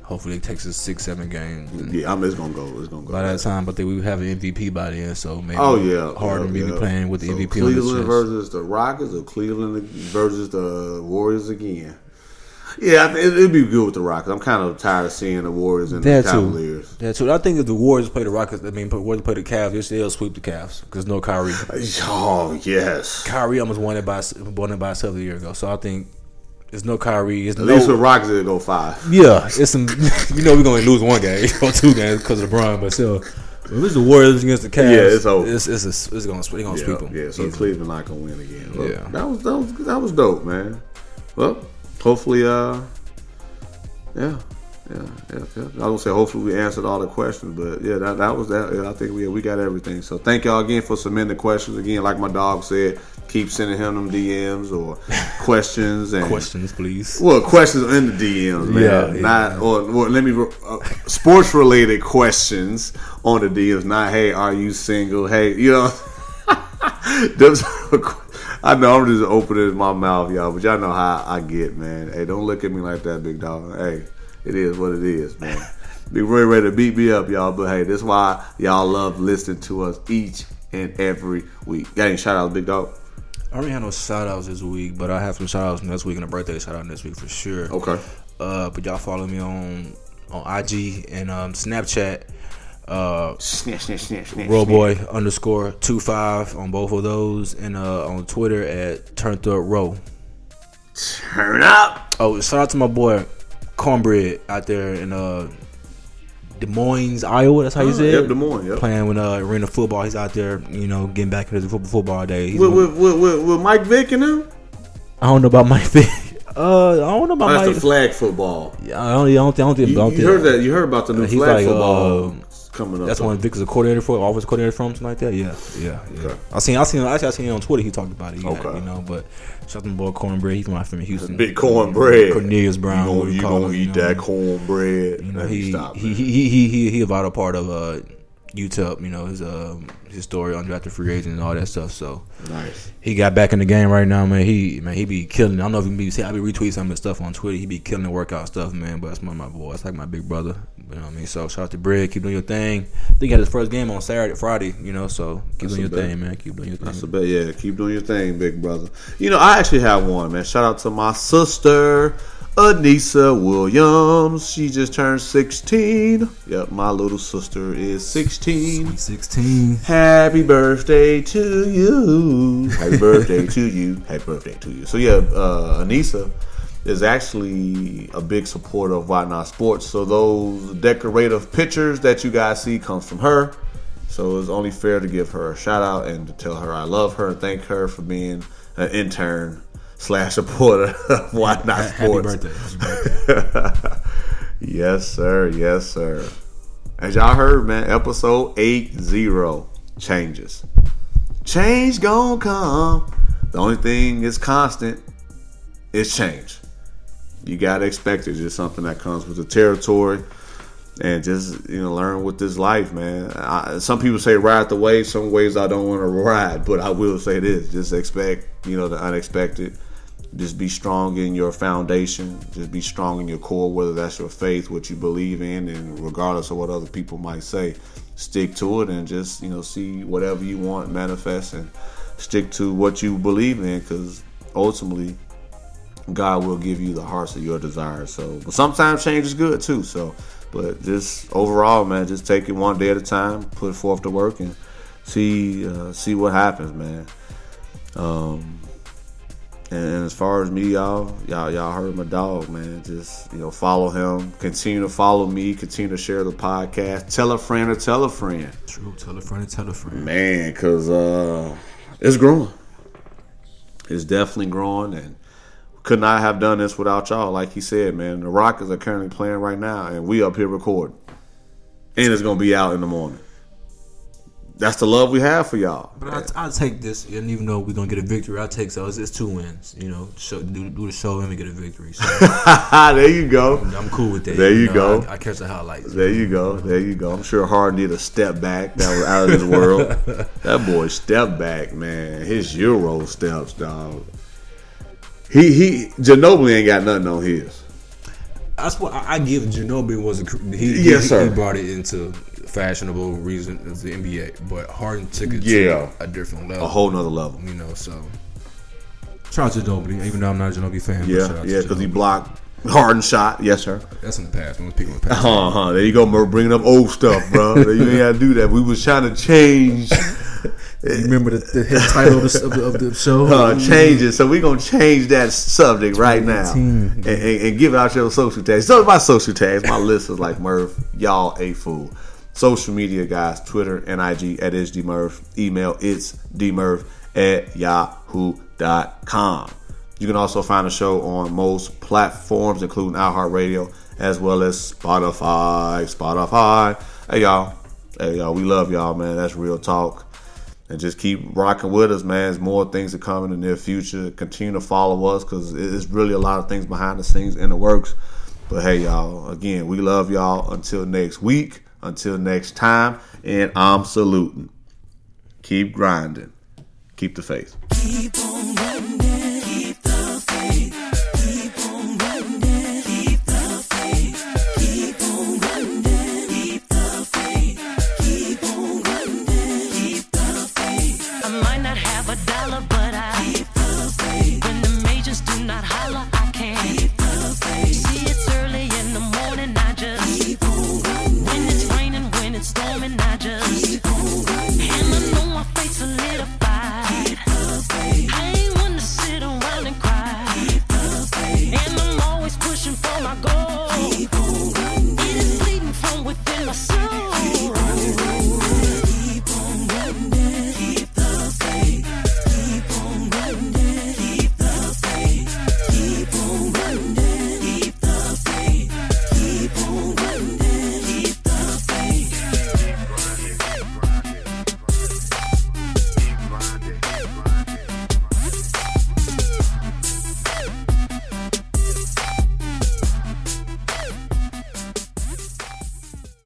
hopefully it takes us six, seven games. Yeah, I'm. It's gonna go. It's gonna go. by that time, but then we have an MVP by then. So maybe Oh yeah, oh, Harden yeah, maybe yeah. playing with the So MVP Cleveland versus the Rockets, or Cleveland versus the Warriors again. Yeah, it- it'd be good with the Rockets. I'm kind of tired of seeing the Warriors and That the too. Cavaliers. That too. I think if the Warriors play the Rockets, I mean, Warriors play the Cavs, they'll- sweep the Cavs because no Kyrie. Oh yes. Kyrie almost won it by won it by himself a year ago. So I think it's no Kyrie. It's At no, least with Rockets, it'll go five. yeah, it's some. You know, we're gonna lose one game or two games because of LeBron, but still, if it's the Warriors against the Cavs, Yeah, it's over. It's it's, a, it's gonna gonna sweep Yeah, them. yeah. So Cleveland not gonna win again. Well, Yeah. that was that was that was dope, man. Well, hopefully, uh, yeah, yeah, yeah, yeah. I don't say hopefully we answered all the questions, but yeah, that that was that. Yeah, I think we we got everything. So thank y'all again for submitting the questions. Again, like my dog said, keep sending him them DMs or questions and Questions, please. Well, questions in the DMs, man. Yeah, yeah. not or let me uh, sports related questions on the DMs. Not hey, are you single? Hey, you know. Those- I know I'm just opening my mouth, y'all, but y'all know how I get, man. Hey, don't look at me like that, big dog. Hey, it is what it is, man. Be very ready to beat me up, y'all. But hey, that's why y'all love listening to us each and every week. Got any shout outs, big dog? I already had no shout outs this week, but I have some shout outs next week and a birthday shout out next week for sure. Okay. Uh, but y'all follow me on on IG and um, Snapchat. Uh, snap, snap, snap. Roboy underscore two five on both of those, and uh, on Twitter at Turn Up Row. Turn up. Oh, shout out to my boy Cornbread out there in uh, Des Moines, Iowa. That's how you Oh, say yep, it. Des Moines, yep. Playing with uh, arena football. He's out there, you know, getting back into the football, football day. With, with, with, with, Mike Vick and him. I don't know about Mike Vick. Uh, I don't know about That's Mike. the flag football. Yeah, I don't, I don't, think- I don't think. You, I don't you think- heard that? You heard about the new flag like, football uh, coming up? That's one Vick is a coordinator for, office coordinator from something like that. Yeah, yeah, yeah. Okay. I seen, I seen, actually, I seen on Twitter. He talked about it. Yeah, Okay. you know, but shout out to my boy Cornbread. He's my from Houston. Big cornbread. Cornelius Brown. You gonna, you gonna him, eat you know. that cornbread? You know, he, he, he, he, he, he, he a vital part of uh, UTEP. You know his um, his story undrafted free agent and all that stuff. So Nice. he got back in the game right now, man. He man, he be killing. I don't know if he be see. I be retweeting some of his stuff on Twitter. He be killing the workout stuff, man. But that's one of my boy. It's like my big brother. You know what I mean? So shout out to Bread. Keep doing your thing. I think he had his first game on Saturday, Friday. You know, so keep That's doing your bet. thing, man. Keep doing your That's a thing. bet. Yeah, keep doing your thing, big brother. You know, I actually have one, man. Shout out to my sister, Anissa Williams. She just turned 16. Yep, my little sister is 16. Sixteen. Happy birthday to you. Happy birthday to you. Happy birthday to you. So, yeah, uh, Anissa is actually a big supporter of Why Not Sports. So, those decorative pictures that you guys see comes from her. So, it's only fair to give her a shout out and to tell her I love her and thank her for being an intern slash supporter of Why Not Happy Sports. birthday. Happy birthday. Yes, sir. Yes, sir. As y'all heard, man, episode 80 changes. Change gonna come. The only thing is constant is change. You gotta expect it. It's just something that comes with the territory. And just you know, learn with this life, man. I, some people say ride the wave. Some ways I don't want to ride, but I will say this: just expect, you know, the unexpected. Just be strong in your foundation. Just be strong in your core, whether that's your faith, what you believe in, and regardless of what other people might say, stick to it and just you know see whatever you want manifest and stick to what you believe in, because ultimately God will give you the hearts of your desires. So, but sometimes change is good too. So, but just overall, man, just take it one day at a time, put forth the work, and see uh, see what happens, man. Um, and, and as far as me, y'all, y'all, y'all heard my dog, man. Just you know, follow him. Continue to follow me. Continue to share the podcast. Tell a friend or tell a friend, True. Tell a friend. Tell a friend. man, because uh, it's growing. It's definitely growing, and could not have done this without y'all. Like he said, man, the Rockets are currently playing right now, and we up here recording, and it's gonna be out in the morning. That's the love we have for y'all. But I, I take this, and even though we're gonna get a victory, I take so it's, two wins. You know, show, do, do the show and we get a victory. So there you go. I'm cool with that. There you know, go. I, I catch the highlights. There you go. There you go. I'm sure Harden did a step back. That was out of this world. that boy step back, man. His Euro steps, dog. He he Ginobili ain't got nothing on his. That's what I, I give. Ginobili was a he, Yes, he, sir. He brought it into fashionable reason of the NBA, but Harden took it Yeah. to a different level. A whole nother level. you know. So shout out to Ginobili, even though I'm not a Ginobili fan. Yeah, yeah, because he blocked Harden shot, yes sir. That's in the past. We're picking the past. Uh huh. There you go, Murph, bringing up old stuff, bro. you ain't got to do that. We was trying to change, You remember the, the title of the, of the, of the show? uh, change it. So we gonna change that subject right now and, and, and give out your social tags. So my social tags, my list is like Murph, y'all a fool. Social media guys, Twitter and IG at it's dmurph. Email it's dmurph at yahoo.com. You can also find the show on most platforms, including iHeartRadio, as well as Spotify. Spotify. Hey y'all. Hey y'all, we love y'all, man. That's real talk. And just keep rocking with us, man. There's more things to come in the near future. Continue to follow us because it's really a lot of things behind the scenes in the works. But hey, y'all, again, we love y'all. Until next week, until next time, and I'm saluting. Keep grinding. Keep the faith. I